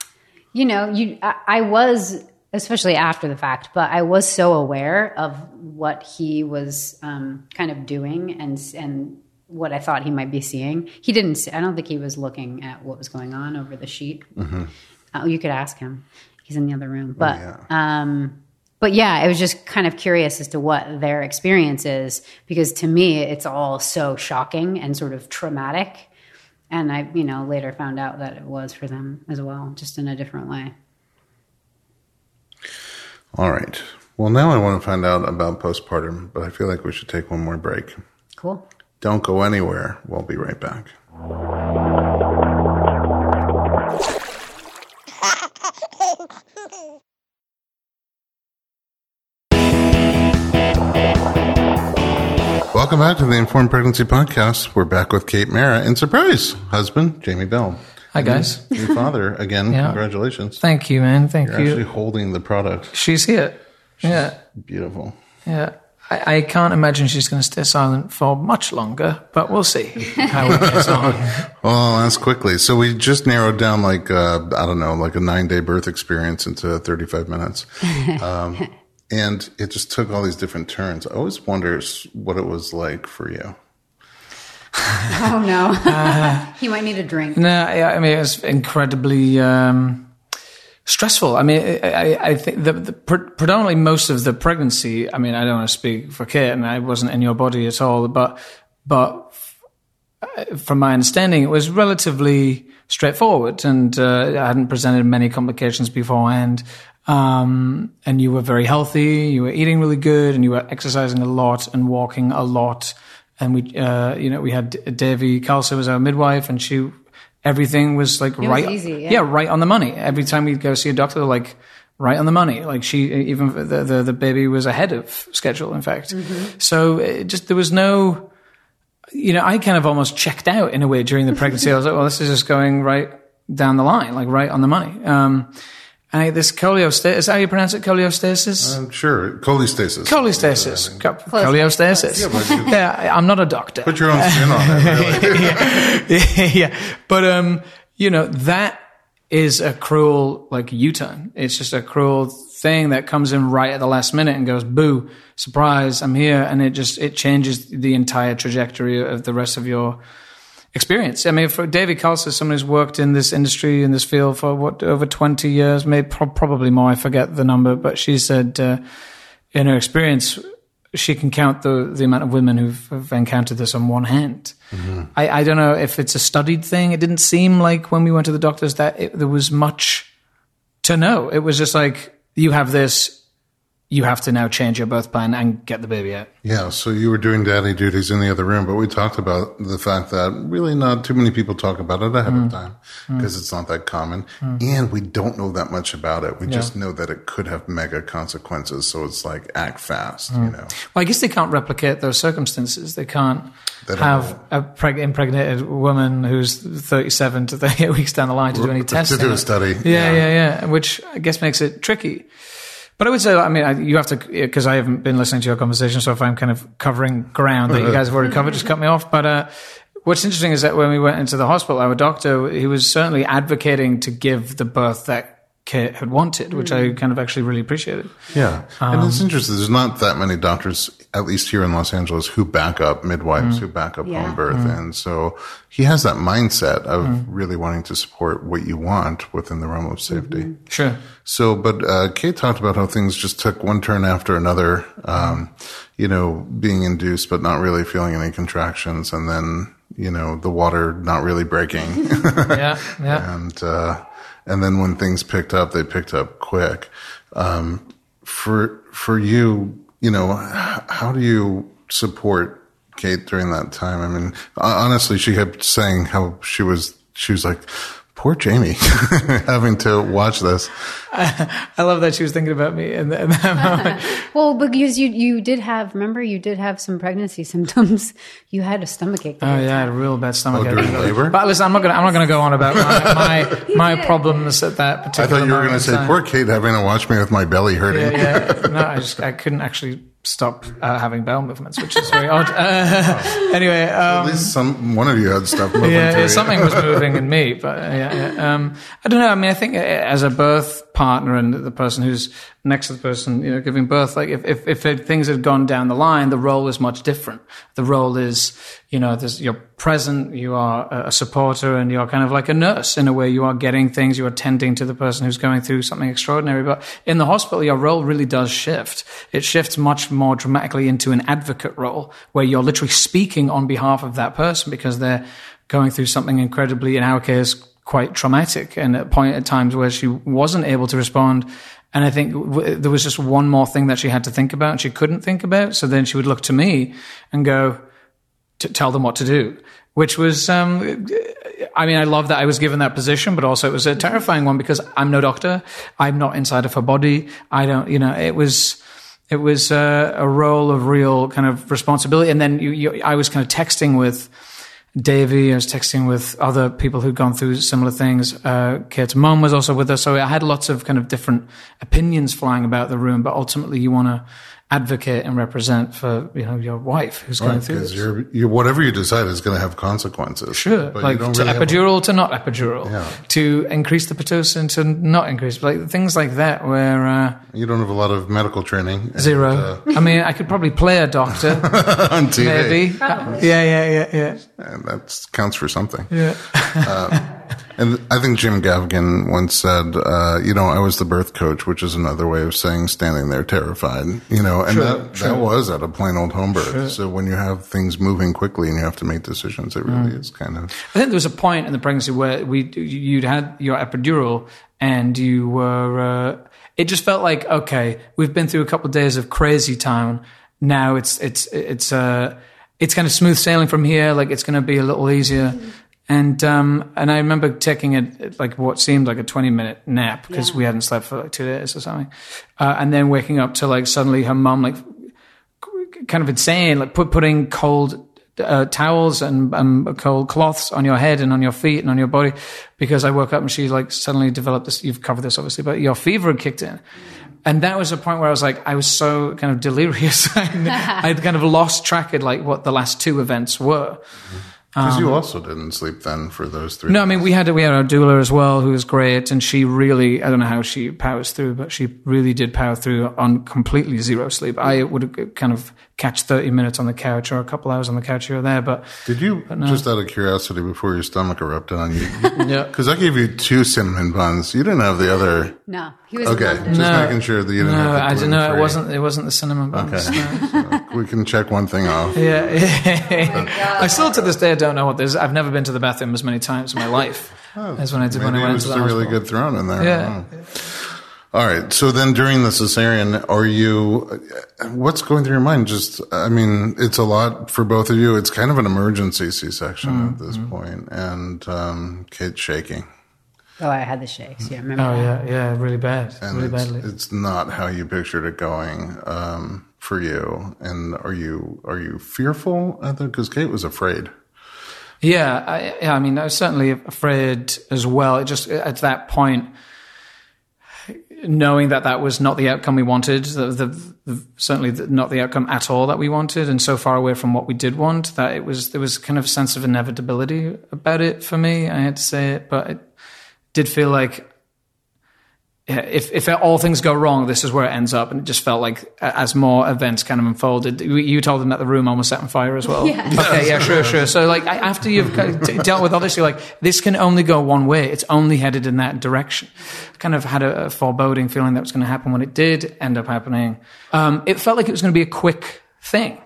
you know, you. I, I was, especially after the fact, but I was so aware of what he was um, kind of doing and and what I thought he might be seeing. He didn't. I don't think he was looking at what was going on over the sheet. Uh, you could ask him. He's in the other room, but. yeah. Um, but yeah, I was just kind of curious as to what their experience is because to me, it's all so shocking and sort of traumatic. And I, you know, later found out that it was for them as well, just in a different way. All right. Well, now I want to find out about postpartum, but I feel like we should take one more break. Cool. Don't go anywhere. We'll be right back. *laughs* Welcome back to the Informed Pregnancy Podcast. We're back with Kate Mara and surprise husband Jamie Bell. Hi guys. New father again. *laughs* Yeah. Congratulations. Thank you, man. Thank You're you. actually holding the product. she's here. Yeah, Beautiful. yeah. I, I can't imagine she's going to stay silent for much longer, but we'll see how it gets on. *laughs* Well, that's quickly. So we just narrowed down like uh, I don't know, like a nine day birth experience into 35 minutes, *laughs* um, and it just took all these different turns. I always wonder what it was like for you. Oh no. *laughs* he might need a drink. No, I I mean was incredibly um, stressful. I mean, I, I- think the, the pre- predominantly most of the pregnancy. I mean, I don't want to speak for Kate, and I wasn't in your body at all, but but f- from my understanding, it was relatively straightforward, and uh, I hadn't presented many complications beforehand. Um, and you were very healthy. You were eating really good, and you were exercising a lot and walking a lot. And we, uh, you know, we had Davi Khalsa was our midwife, and she, everything was like was right, easy, yeah. right on the money. Every time we'd go see a doctor, like right on the money. Like she, even the the, the baby was ahead of schedule. In fact, so it just there was no you know, I kind of almost checked out in a way during the pregnancy. I was like, well, this is just going right down the line, like right on the money. Um, I, this cholestasis, is how you pronounce it? Cholestasis? I'm sure cholestasis. cholestasis. Co- Cholestasis. *laughs* yeah, I- I'm not a doctor. Put your own spin on it. Really. *laughs* *laughs* yeah. But, um, you know, that is a cruel, like, U-turn. It's just a cruel thing that comes in right at the last minute and goes, boo, surprise, I'm here. And it just, it changes the entire trajectory of the rest of your experience. I mean, for Davi Khalsa, someone who's worked in this industry, in this field for what, over 20 years, maybe pro- probably more, I forget the number, but she said, uh, in her experience, she can count the, the amount of women who've, have encountered this on one hand. I, I don't know if it's a studied thing. It didn't seem like when we went to the doctors that it, there was much to know. It was just like, you have this, you have to now change your birth plan and get the baby out. Yeah, so you were doing daddy duties in the other room, but we talked about the fact that really not too many people talk about it ahead Mm. of time because it's not that common. And we don't know that much about it. We just know that it could have mega consequences. So it's like act fast, Mm. you know. Well, I guess they can't replicate those circumstances. They can't They have know. a preg- impregnated woman who's 37 to 38 *laughs* weeks down the line to do any tests To do a study. Yeah, yeah, yeah, Which I guess makes it tricky. But I would say, I mean, I, you have to, because I haven't been listening to your conversation, so if I'm kind of covering ground that you guys have already covered, just cut me off. But uh, what's interesting is that when we went into the hospital, our doctor, he was certainly advocating to give the birth that had wanted, which I kind of actually really appreciated. Yeah. and Um, it's interesting. There's not that many doctors, at least here in Los Angeles, who back up midwives, Mm. who back up Yeah. home birth. And so he has that mindset of Mm. really wanting to support what you want within the realm of safety. Mm-hmm. Sure. So, but uh, Kate talked about how things just took one turn after another, um, you know, being induced, but not really feeling any contractions. And then, you know, the water not really breaking. *laughs* Yeah, yeah. *laughs* and uh, and then when things picked up, they picked up quick. Um, for for you, you know, how do you support Kate during that time? I mean, honestly, she kept saying how she was. She was like, "Poor Jamie, *laughs* having to watch this." *laughs* I love that she was thinking about me in, in that *laughs* moment. Well, because you you did have remember you did have some pregnancy symptoms. You had a stomach ache. Oh yeah, I had a real bad stomach. Oh, ache. during labor? But listen, I'm not gonna I'm not gonna go on about my my, my problems at that particular. I thought you were gonna say, time. "Poor Kate, having to watch me with my belly hurting." Yeah, yeah. No, I just I couldn't actually stop uh, having bowel movements, which is very odd. Uh, *laughs* anyway, um, At least some one of you had stuff moving yeah, yeah, something was *laughs* moving in me, but uh, yeah, yeah. Um, I don't know. I mean, I think uh, as a birth partner and the person who's next to the person, you know, giving birth, like if, if, if things had gone down the line, the role is much different. The role is, you know, you're present, you are a a supporter and you're kind of like a nurse in a way. You are getting things, you are tending to the person who's going through something extraordinary. But in the hospital, your role really does shift. It shifts much more dramatically into an advocate role where you're literally speaking on behalf of that person because they're going through something incredibly, in our case, quite traumatic and at point at times where she wasn't able to respond And I think w- there was just one more thing that she had to think about she couldn't think about. So then she would look to me and go, to tell them what to do, which was, um, I mean, I love that I was given that position, but also it was a terrifying one because I'm no doctor. I'm not inside of her body. I don't, you know, it was, it was a, a role of real kind of responsibility. And then you, you, I was kind of texting with Davi. I was texting with other people who'd gone through similar things. Uh, Kate's mum was also with us. So I had lots of kind of different opinions flying about the room, but ultimately you want to advocate and represent for you know your wife who's going through this. you're, you whatever you decide is going to have consequences. Sure, But like to really have- epidural to not epidural, Yeah. to increase the pitocin to not increase, like things like that. Where uh, you don't have a lot of medical training. and, zero. uh, I mean, I could probably play a doctor, *laughs* on TV. maybe. Yeah, yeah, yeah, yeah, And that counts for something. yeah. And I think Jim Gaffigan once said, uh, you know, I was the birth coach, which is another way of saying standing there terrified, you know, and that, that was at a plain old home birth. So when you have things moving quickly and you have to make decisions, it Mm. really is kind of, I think there was a point in the pregnancy where we you'd had your epidural and you were. Uh, it just felt like okay, we've been through a couple of days of crazy town. Now it's it's it's uh it's kind of smooth sailing from here. Like it's going to be a little easier. And um and I remember taking a like what seemed like a twenty minute nap because Yeah. we hadn't slept for like two days or something, uh, and then waking up to like suddenly her mum like kind of insane, like put, putting cold uh, towels and um, cold cloths on your head and on your feet and on your body because I woke up and she like suddenly developed this. You've covered this obviously, but your fever had kicked in. And that was a point where I was like, I was so kind of delirious. *laughs* I'd kind of lost track of like what the last two events were. Because you also didn't sleep then for those three. Um, No, I mean we had we had our doula as well, who was great, and she really I don't know how she powers through, but she really did power through on completely zero sleep. I would kind of catch thirty minutes on the couch or a couple hours on the couch here or there, but Did you, just out of curiosity, before your stomach erupted on you, *laughs* yeah. because I gave you two cinnamon buns, you didn't have the other. No, he was Okay, in just No. making sure that you didn't No, have the I didn't know it wasn't it wasn't the cinnamon buns. no. we can check one thing off. Yeah, yeah. *laughs* I still to this day I don't know what this. I've never been to the bathroom as many times in my life oh, as when I did when Maybe I it went was to the a really hospital. good throne in there. Yeah. All right. So then during the cesarean, are you, what's going through your mind? Just, I mean, it's a lot for both of you. It's kind of an emergency C-section Mm, at this point, and, um, Kate's shaking. Oh, I had the shakes. Yeah, remember? Oh that? yeah, yeah, really bad, And really it's, badly. it's not how you pictured it going, um, for you. And are you, are you fearful? I think, cause Kate was afraid. Yeah, I, yeah. I mean, I was certainly afraid as well. It just at that point, knowing that that was not the outcome we wanted, the, the, the certainly not the outcome at all that we wanted, and so far away from what we did want that it was there was kind of a sense of inevitability about it for me. I had to say it, but it did feel like. Yeah, If if all things go wrong, this is where it ends up, and it just felt like as more events kind of unfolded. You told them that the room almost set on fire as well. *laughs* Yes. Okay, yeah, sure, sure. So like after you've kind of t- dealt with all this, you're like, this can only go one way. It's only headed in that direction. Kind of had a, a foreboding feeling that was going to happen when it did end up happening. Um, it felt like it was going to be a quick thing,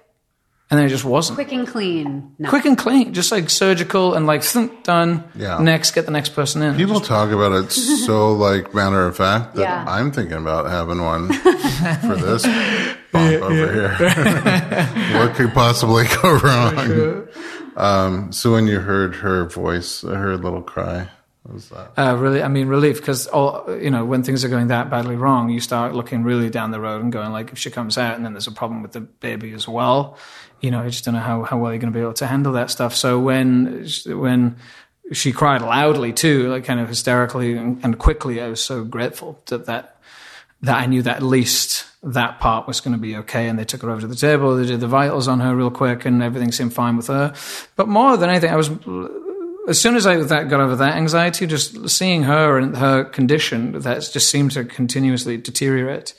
and then it just wasn't. Quick and clean. No. Quick and clean, just like surgical and like thunk, done. Yeah. Next, get the next person in. People talk about it so *laughs* like matter of fact that Yeah. I'm thinking about having one *laughs* for this bump over here. *laughs* what could possibly go wrong? Um, so when you heard her voice, her little cry, what was that? Uh, really, I mean, relief because all you know when things are going that badly wrong, you start looking really down the road and going like, if she comes out and then there's a problem with the baby as well, you know, I just don't know how, how well you're going to be able to handle that stuff. So when when she cried loudly too, like kind of hysterically and, quickly, I was so grateful that that that I knew that at least that part was going to be okay. And they took her over to the table. They did the vitals on her real quick, and everything seemed fine with her. But more than anything, I was as soon as I that got over that anxiety, just seeing her and her condition that just seemed to continuously deteriorate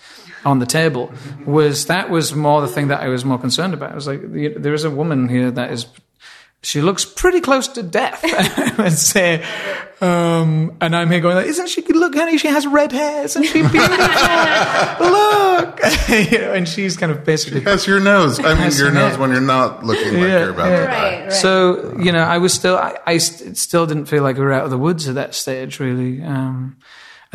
on the table was that was more the thing that I was more concerned about. I was like, there is a woman here that is. She looks pretty close to death, *laughs* I would say. Um, and I'm here going, like, isn't she good? Look, honey, she has red hair. Isn't she beautiful? *laughs* Look. *laughs* you know, and she's kind of basically Yes, your nose. I mean, your yeah. nose when you're not looking like Yeah, you're about yeah. to die. Right, right. So you know, I was still, I, I st- still didn't feel like we were out of the woods at that stage, really. Um,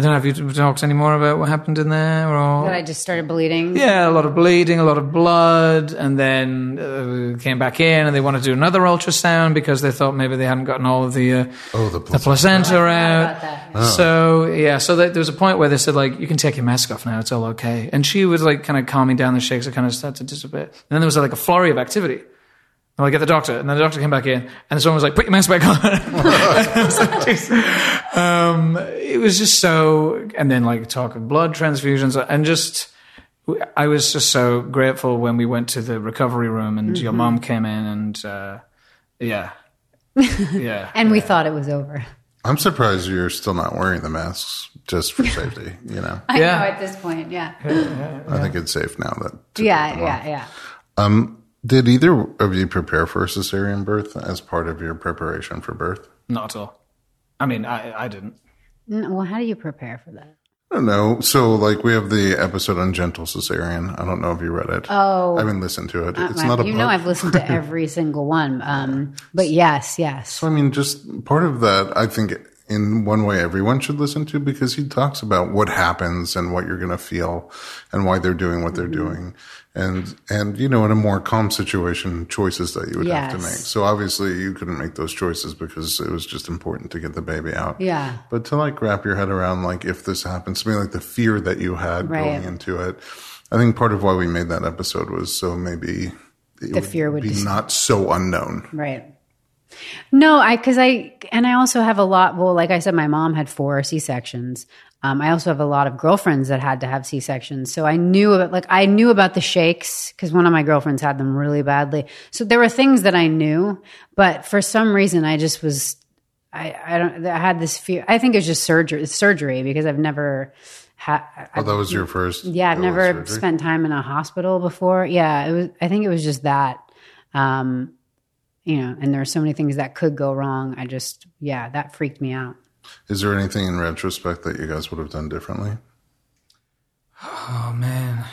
I don't know if you talked any more about what happened in there or. That I just started bleeding. Yeah, a lot of bleeding, a lot of blood, and then uh, came back in, and they wanted to do another ultrasound because they thought maybe they hadn't gotten all of the uh, Oh, the the placenta out. about that. Oh. So yeah, so there there was a point where they said like, "You can take your mask off now; it's all okay." And she was like, kind of calming down the shakes. It kind of started to dissipate. And then there was like a flurry of activity. And I get the doctor, and then the doctor came back in, and someone was like, "Put your mask back on." Like, *laughs* um, it was just so, and then like talk of blood transfusions, and just. I was just so grateful when we went to the recovery room and your mom came in and uh, yeah, *laughs* yeah. And we thought it was over. I'm surprised you're still not wearing the masks just for safety. You know, *laughs* I Yeah. know at this point, yeah. I think it's safe now that. to Yeah, take yeah, yeah. Did either of you prepare for a cesarean birth as part of your preparation for birth? Not at all. I mean, I, I didn't. N- Well, how do you prepare for that? I don't know. So, like, we have the episode on gentle cesarean. I don't know if you read it. Oh. I haven't listened to it. It's I- not a you know. I've listened to *laughs* every single one. Um, but yes, yes. So, I mean, just part of that, I think in one way everyone should listen to because he talks about what happens and what you're going to feel and why they're doing what they're Mm-hmm. doing. And, and, you know, in a more calm situation, choices that you would have to make. So obviously you couldn't make those choices because it was just important to get the baby out. Yeah. But to like wrap your head around, like, if this happens to me, like the fear that you had Right. going into it, I think part of why we made that episode was so maybe The fear would be dis- not so unknown. Right. No, I because I and I also have a lot. Well, like I said, my mom had four C sections. Um, I also have a lot of girlfriends that had to have C sections, so I knew about like I knew about the shakes because one of my girlfriends had them really badly. So there were things that I knew, but for some reason I just was I I don't I had this fear. I think it was just surgery surgery because I've never had. Oh, that was your first. Yeah, I've never surgery? spent time in a hospital before. Yeah, it was. I think it was just that. Um, you know, and there are so many things that could go wrong. I just, yeah, that freaked me out. Is there anything in retrospect that you guys would have done differently? Oh man.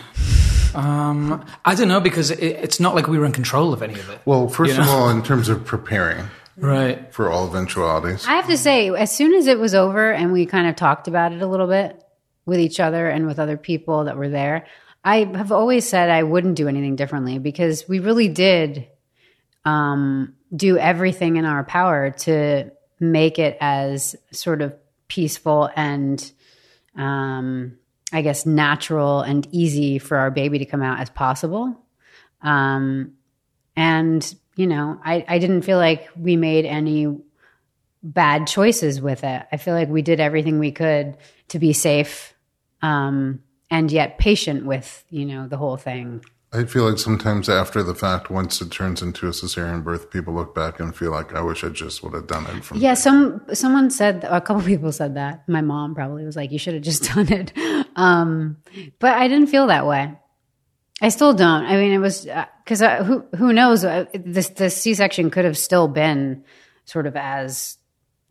Um, I don't know because it, it's not like we were in control of any of it. Well, first You of all, in terms of preparing Right. for all eventualities, I have to say, as soon as it was over and we kind of talked about it a little bit with each other and with other people that were there, I have always said I wouldn't do anything differently because we really did um, do everything in our power to make it as sort of peaceful and, um, I guess, natural and easy for our baby to come out as possible. Um, and, you know, I, I didn't feel like we made any bad choices with it. I feel like we did everything we could to be safe um, and yet patient with, you know, the whole thing. I feel like sometimes after the fact, once it turns into a cesarean birth, people look back and feel like, I wish I just would have done it from Yeah, some someone said a couple *laughs* people said that. My mom probably was like, "You should have just *laughs* done it," um, but I didn't feel that way. I still don't. I mean, it was because uh, who who knows? Uh, this the C section could have still been sort of as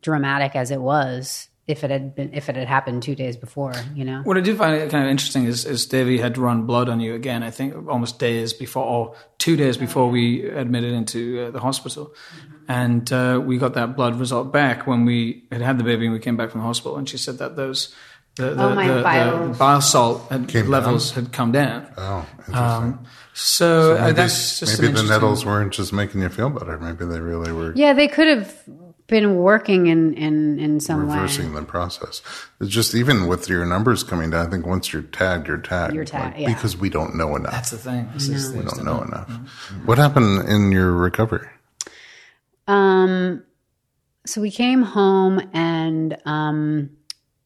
dramatic as it was if it had been if it had happened two days before. You know. What I do find kind of interesting is, is Davi had run blood on you again. I think almost days before, or two days before we admitted into uh, the hospital, and uh, we got that blood result back when we had had the baby and we came back from the hospital. And she said that those the the, Oh, my the, the bile- bile salt had, Came levels had come down. Oh, interesting. Um, so uh, maybe that's just maybe the interesting- nettles weren't just making you feel better. Maybe they really were Yeah, they could have been working in in in some way. reversing the process. It's just even with your numbers coming down, I think once you're tagged, you're tagged. You're tagged, Like, yeah. Because we don't know enough. That's the thing. This is we don't know enough. What happened in your recovery? Um, so we came home and um,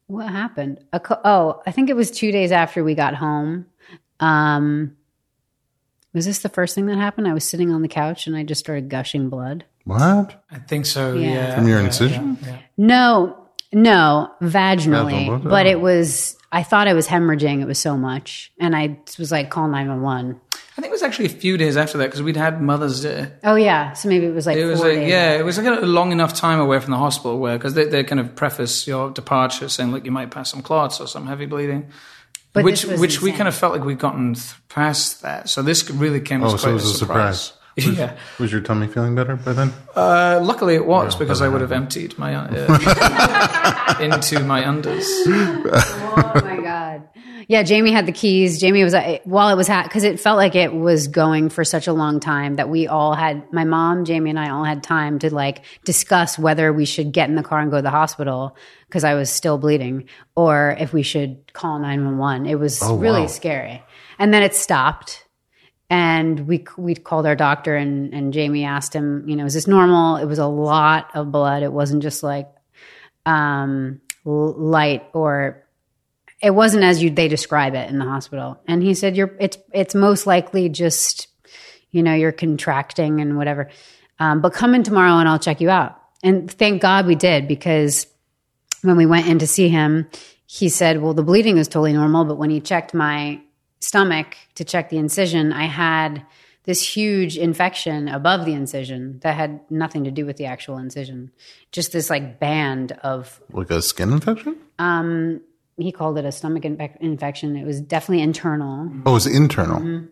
what happened? A co- oh, I think it was two days after we got home. Um, was this the first thing that happened? I was sitting on the couch and I just started gushing blood. What? I think so. Yeah. Yeah. From your incision? yeah, yeah. No, no, vaginally, Vaginal but Oh. it was. I thought I was hemorrhaging. It was so much, and I was like, "Call nine one one." I think it was actually a few days after that because we'd had Mother's Day. Oh yeah, so maybe it was like It was four like, days. yeah, it was like a long enough time away from the hospital where, because they, they kind of preface your departure saying, like, you might pass some clots or some heavy bleeding. But which this was which we kind of felt like we'd gotten th- past that. So this really came as Oh, quite so it was a a surprise. Surprise. yeah. Was your tummy feeling better by then? Uh, luckily, it was because I would have emptied my uh, *laughs* into my unders. *laughs* oh my god. Yeah, Jamie had the keys. Jamie was uh, while it was because it felt like it was going for such a long time that we all had my mom, Jamie, and I all had time to like discuss whether we should get in the car and go to the hospital because I was still bleeding, or if we should call nine one one. It was really wow. scary, and then it stopped. And we we called our doctor and and Jamie asked him, you know, is this normal? It was a lot of blood. It wasn't just like um, light or it wasn't as you they describe it in the hospital. And he said, "You're it's it's most likely just you know you're contracting and whatever, um, but come in tomorrow and I'll check you out." And thank God we did because when we went in to see him, he said, "Well, the bleeding is totally normal, but when he checked my stomach to check the incision, I had." This huge infection above the incision that had nothing to do with the actual incision, just this like band of Like a skin infection? um, he called it a stomach infe- infection. It was definitely internal, Oh, it was internal. Mm-hmm.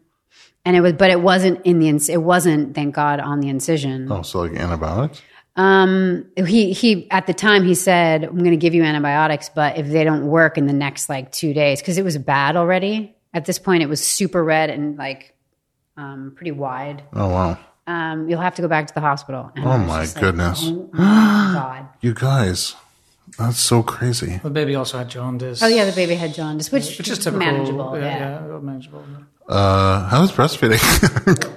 and it was, but it wasn't in the. inc- It wasn't, thank God, on the incision. Oh, so like antibiotics? Um, he he at the time he said, "I'm going to give you antibiotics, but if they don't work in the next like two days, because it was bad already. At this point, it was super red and like um, pretty wide. Oh, wow. Um, you'll have to go back to the hospital." And Oh, my just like, goodness. oh my *gasps* God. You guys, that's so crazy. The baby also had jaundice. Oh yeah, the baby had jaundice, which, which is typical. manageable. yeah, yeah. yeah, manageable. Uh, how was breastfeeding?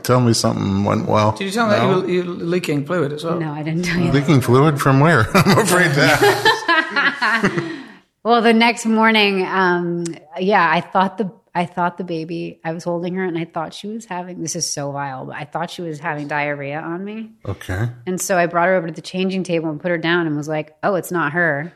*laughs* tell me something went well. Did you tell me that you were, you were leaking fluid as well? No, I didn't tell you. Leaking fluid from where? *laughs* I'm afraid that. *laughs* Well, the next morning, um, yeah, I thought the I thought the baby. I was holding her, and I thought she was having. This is so vile, but I thought she was having diarrhea on me, Okay. and so I brought her over to the changing table and put her down, and was like, "Oh, it's not her.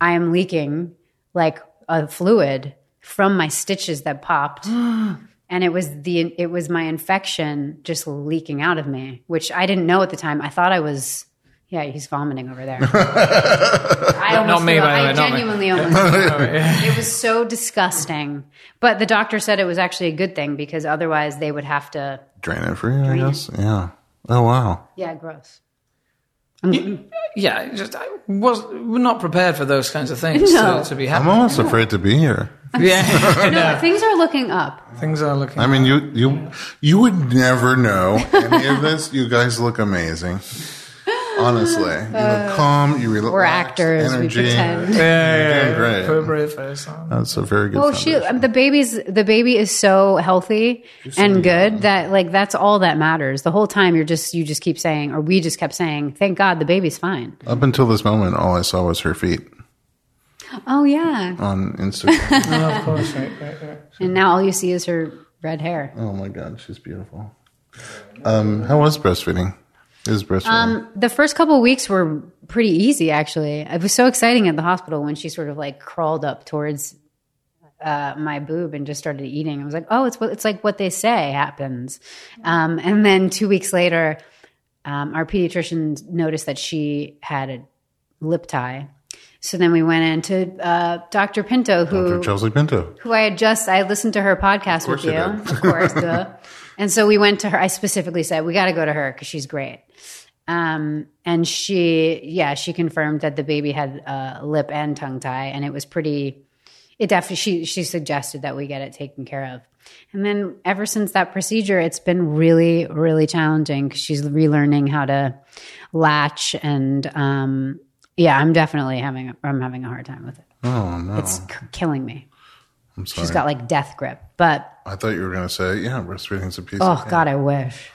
I am leaking like a fluid from my stitches that popped." *gasps* And it was the it was my infection just leaking out of me, which I didn't know at the time. I thought I was yeah, he's vomiting over there. *laughs* I almost Not me, feel- by the I way, not me. genuinely almost *laughs* oh, it was so disgusting. But the doctor said it was actually a good thing because otherwise they would have to. Drain it for you, I guess. Yeah. Oh, wow. Yeah, gross. Mm-hmm. Yeah, just I was we're not prepared for those kinds of things *laughs* No. to, to be I'm happening. almost afraid to be here. Yeah, No, things are looking up. things are looking. I mean, you you you would never know any of this. You guys look amazing. Honestly, you look calm. You relax. We're actors. Energy. We pretend. yeah, You're doing yeah, great. Put a brave face on. That's a very good. Oh, she foundation. the baby's the baby is so healthy and good that like that's all that matters. The whole time you're just you just keep saying, or we just kept saying, "Thank God the baby's fine." Up until this moment, all I saw was her feet Oh yeah, on Instagram. *laughs* Oh, of course, right, right, right. and now all you see is her red hair. oh my god, she's beautiful. Um, how was breastfeeding? Is breastfeeding? Um, the first couple of weeks were pretty easy, actually. It was so exciting at the hospital when she sort of like crawled up towards uh, my boob and just started eating. I was like, oh, it's what it's like what they say happens. Um, and then two weeks later, um, our pediatrician noticed that she had a lip tie. So then we went into uh, Dr. Pinto, who Dr. Chelsea Pinto. who I had just I listened to her podcast with you you, of course. *laughs* And so we went to her. I specifically said we got to go to her because she's great. Um, and she, yeah, she confirmed that the baby had uh, lip and tongue tie, and it was pretty. It definitely she she suggested that we get it taken care of. And then ever since that procedure, it's been really really challenging because she's relearning how to latch and um, yeah, I'm definitely having I'm having a hard time with it. Oh no, It's killing me. I'm sorry. She's got like death grip. But I thought you were going to say, yeah, breastfeeding's a piece. oh of god, I wish.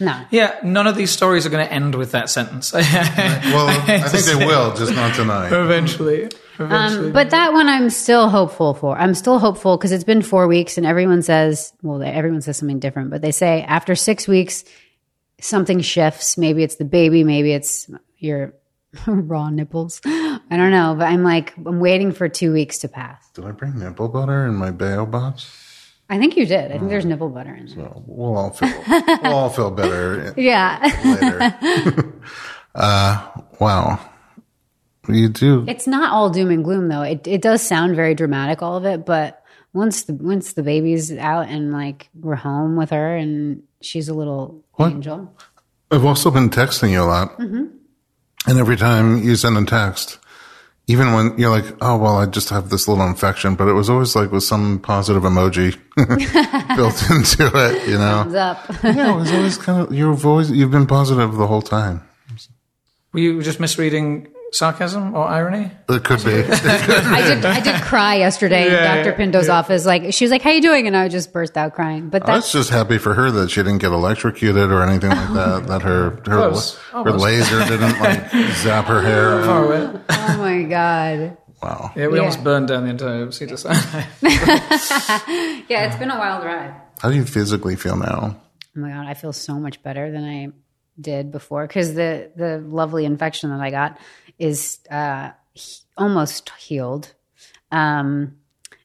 No. Yeah, none of these stories are going to end with that sentence. *laughs* Well, I think they will, just not tonight. Eventually, eventually. Um, but that one I'm still hopeful for. I'm still hopeful because it's been four weeks and everyone says, well, they- everyone says something different, but they say after six weeks, something shifts. Maybe it's the baby, maybe it's your *laughs* raw nipples. I don't know, but I'm like, I'm waiting for two weeks to pass. Did I bring nipple butter in my bail box? I think you did. I think there's nipple butter in there. Well, we'll all feel we'll all feel better *laughs* Yeah. later. *laughs* uh, wow, you do. It's not all doom and gloom though. It it does sound very dramatic, all of it, but once the once the baby's out and like we're home with her and she's a little angel. I've also been texting you a lot. Mm-hmm. And every time you send a text, even when you're like, oh, well, I just have this little infection, but it was always like with some positive emoji *laughs* built *laughs* into it, you know? Thumbs up. yeah, it was always kind of, you've always, you've been positive the whole time. Were you just misreading sarcasm or irony? It could be. *laughs* I did I did cry yesterday Yeah, in Dr. Pinto's office. Like she was like, How you doing? And I just burst out crying. But I was that's just happy for her that she didn't get electrocuted or anything like that, *laughs* that her, her, Close. her Almost. laser didn't like *laughs* zap her hair. Far away. oh my God. Wow. Yeah, we Yeah. almost burned down the entire Cedar Sinai. Yeah, it's been a wild ride. How do you physically feel now? Oh my god, I feel so much better than I did before because the the lovely infection that I got is uh, he- almost healed. Um,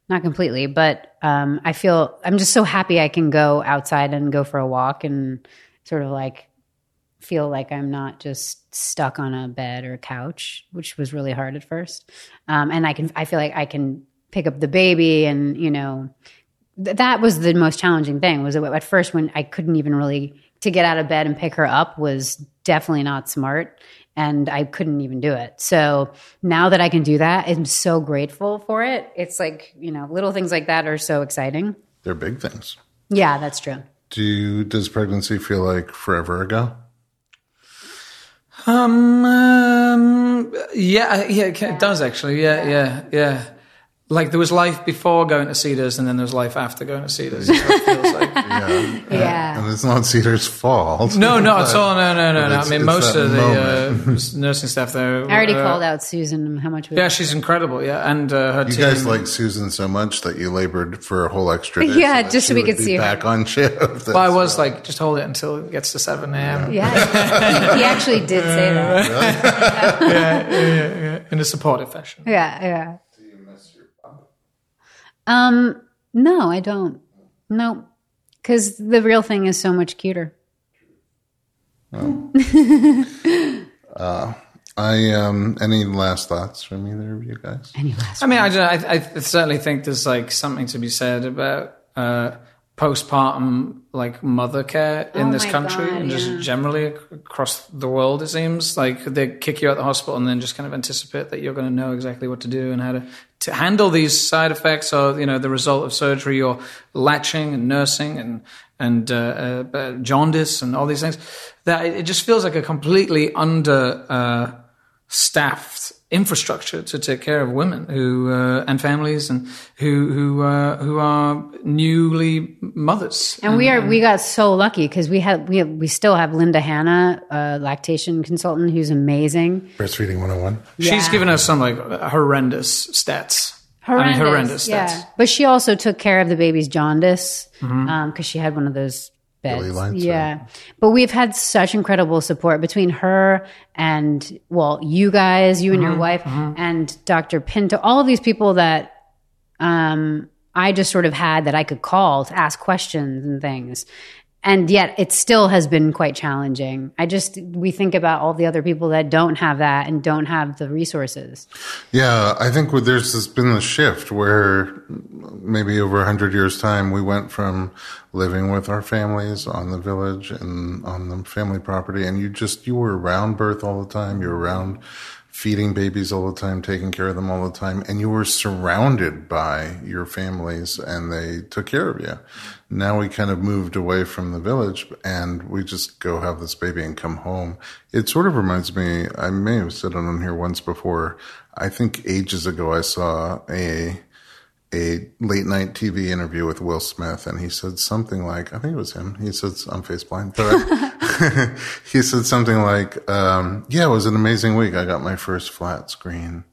not completely, but um, I feel I'm just so happy I can go outside and go for a walk and sort of like feel like I'm not just stuck on a bed or a couch, which was really hard at first. Um, and I can I feel like I can pick up the baby and you know th- that was the most challenging thing was at first when i couldn't even really to get out of bed and pick her up was definitely not smart and i couldn't even do it so now that i can do that i'm so grateful for it it's like you know little things like that are so exciting They're big things. yeah that's true Do you, does pregnancy feel like forever ago? Um, um, yeah, yeah, it does actually. Yeah, yeah, yeah. Like there was life before going to Cedars, and then there was life after going to Cedars. That's what it feels like. *laughs* Yeah. yeah And it's not Cedar's fault. No, not at all. No, no, no, no. I mean, most of the uh, nursing staff there. i already uh, called out susan how much we Yeah, she's incredible. Yeah, and uh, her You team. guys like Susan so much that you labored for a whole extra day. *laughs* Yeah, that just so we could be see her. back on shift. well, I was like, just hold it until it gets to seven a.m. yeah he, he actually did say that *laughs* Really? yeah, yeah, yeah, in a supportive fashion. yeah yeah um no i don't no because the real thing is so much cuter Oh. *laughs* I um. Any last thoughts from either of you guys? any last I mean, I, don't, I, I certainly think there's like something to be said about uh, postpartum like mother care in Oh this country God, and just yeah. generally across the world. It seems like they kick you out the hospital and then just kind of anticipate that you're going to know exactly what to do and how to to handle these side effects or you know the result of surgery or latching and nursing and and uh, uh, uh, jaundice and all these things. That it just feels like a completely under. Uh, staffed infrastructure to take care of women who uh, and families and who who uh, who are newly mothers. And we are we got so lucky because we had we have, we still have Linda Hanna, a lactation consultant who's amazing. Breastfeeding 101. She's given us some like horrendous stats. I mean, horrendous yeah. stats. But she also took care of the baby's jaundice because she had one of those beds. Yeah, but we've had such incredible support between her and well, you guys, you and your wife, and Dr. Pinto, all of these people that um, I just sort of had that I could call to ask questions and things. And yet it still has been quite challenging. I just, we think about all the other people that don't have that and don't have the resources. Yeah, I think there's this been a shift where maybe over a hundred years time we went from living with our families on the village and on the family property, and you just you were around birth all the time. You were around feeding babies all the time, taking care of them all the time, and you were surrounded by your families, and they took care of you. Now we kind of moved away from the village, and we just go have this baby and come home. It sort of reminds me. I may have said it on here once before. I think ages ago I saw a a late night TV interview with Will Smith, and he said something like, I think it was him. He said, I'm face blind, but I- *laughs* he said something like, um, yeah, it was an amazing week. I got my first flat screen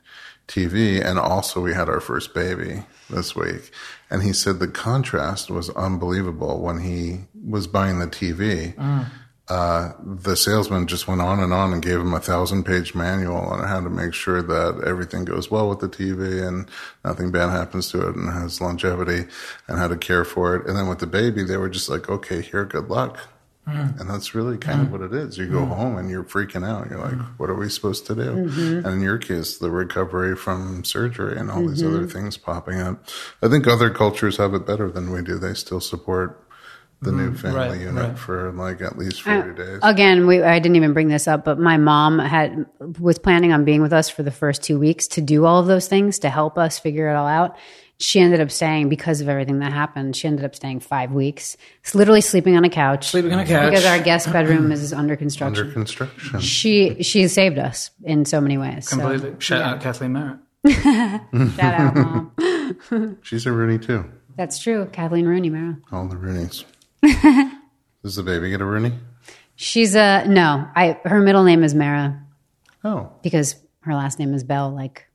TV, and also we had our first baby this week. And he said the contrast was unbelievable when he was buying the TV uh, the salesman just went on and on and gave him a thousand page manual on how to make sure that everything goes well with the TV and nothing bad happens to it and has longevity and how to care for it. And then with the baby, they were just like, okay, here, good luck. Mm. And that's really kind of mm. what it is. You go mm. home and you're freaking out. You're like, what are we supposed to do? Mm-hmm. And in your case, the recovery from surgery and all these other mm-hmm. things popping up. I think other cultures have it better than we do. They still support the new mm-hmm. family Right, unit right. for like at least uh, 40 days. Again, we, I didn't even bring this up, but my mom had was planning on being with us for the first two weeks to do all of those things to help us figure it all out. She ended up staying because of everything that happened. She ended up staying five weeks, It's literally sleeping on a couch. Sleeping on a couch. because our guest bedroom is *clears throat* under construction. Under construction. she she saved us in so many ways. So, Completely. Shout out Kathleen Merritt. *laughs* shout out, mom. *laughs* She's a Rooney too. That's true. Kathleen Rooney, Mara. All the Rooneys. *laughs* Does the baby get a Rooney? She's a no. I her middle name is Mara Oh, because her last name is Bell, like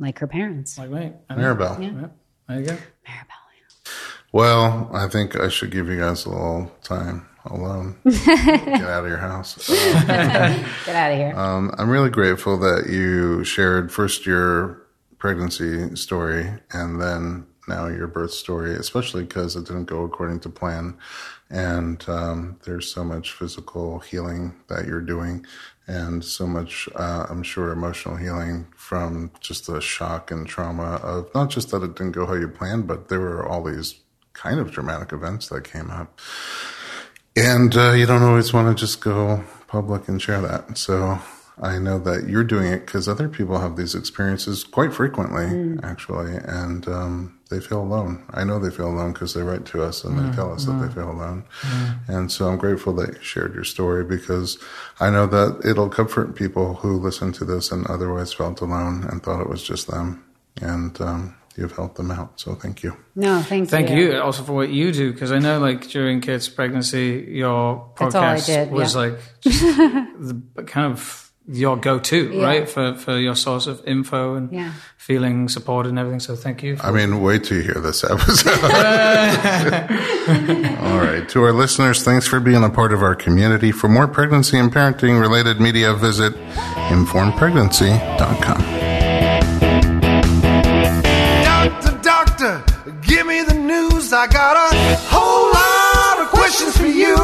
like her parents. Like, me. I know. Maribel. Yeah, there you go. Maribel. Well, I think I should give you guys a little time alone. *laughs* Get out of your house. Uh, *laughs* Get out of here. um, I'm really grateful that you shared first your pregnancy story and then now your birth story, especially because it didn't go according to plan. And um, there's so much physical healing that you're doing, and so much, uh, I'm sure, emotional healing from just the shock and trauma of not just that it didn't go how you planned, but there were all these kind of dramatic events that came up. And uh, you don't always want to just go public and share that. So I know that you're doing it because other people have these experiences quite frequently, actually, and um, they feel alone. I know they feel alone because they write to us and they mm, tell us that they mm, feel alone. Mm. And so I'm grateful that you shared your story because I know that it'll comfort people who listen to this and otherwise felt alone and thought it was just them. And um, you've helped them out. So thank you. no, thank, you. Thank you also for what you do because I know, like during kids' pregnancy, your That's all I podcast did, was yeah. like *laughs* just the kind of your go-to, Yeah. right, for for your source of info and Yeah. feeling supported and everything. So thank you. I mean, wait till you hear this episode. *laughs* All right. To our listeners, thanks for being a part of our community. For more pregnancy and parenting related media, visit informedpregnancy.com. Doctor, doctor, give me the news. I got a whole lot of questions for you.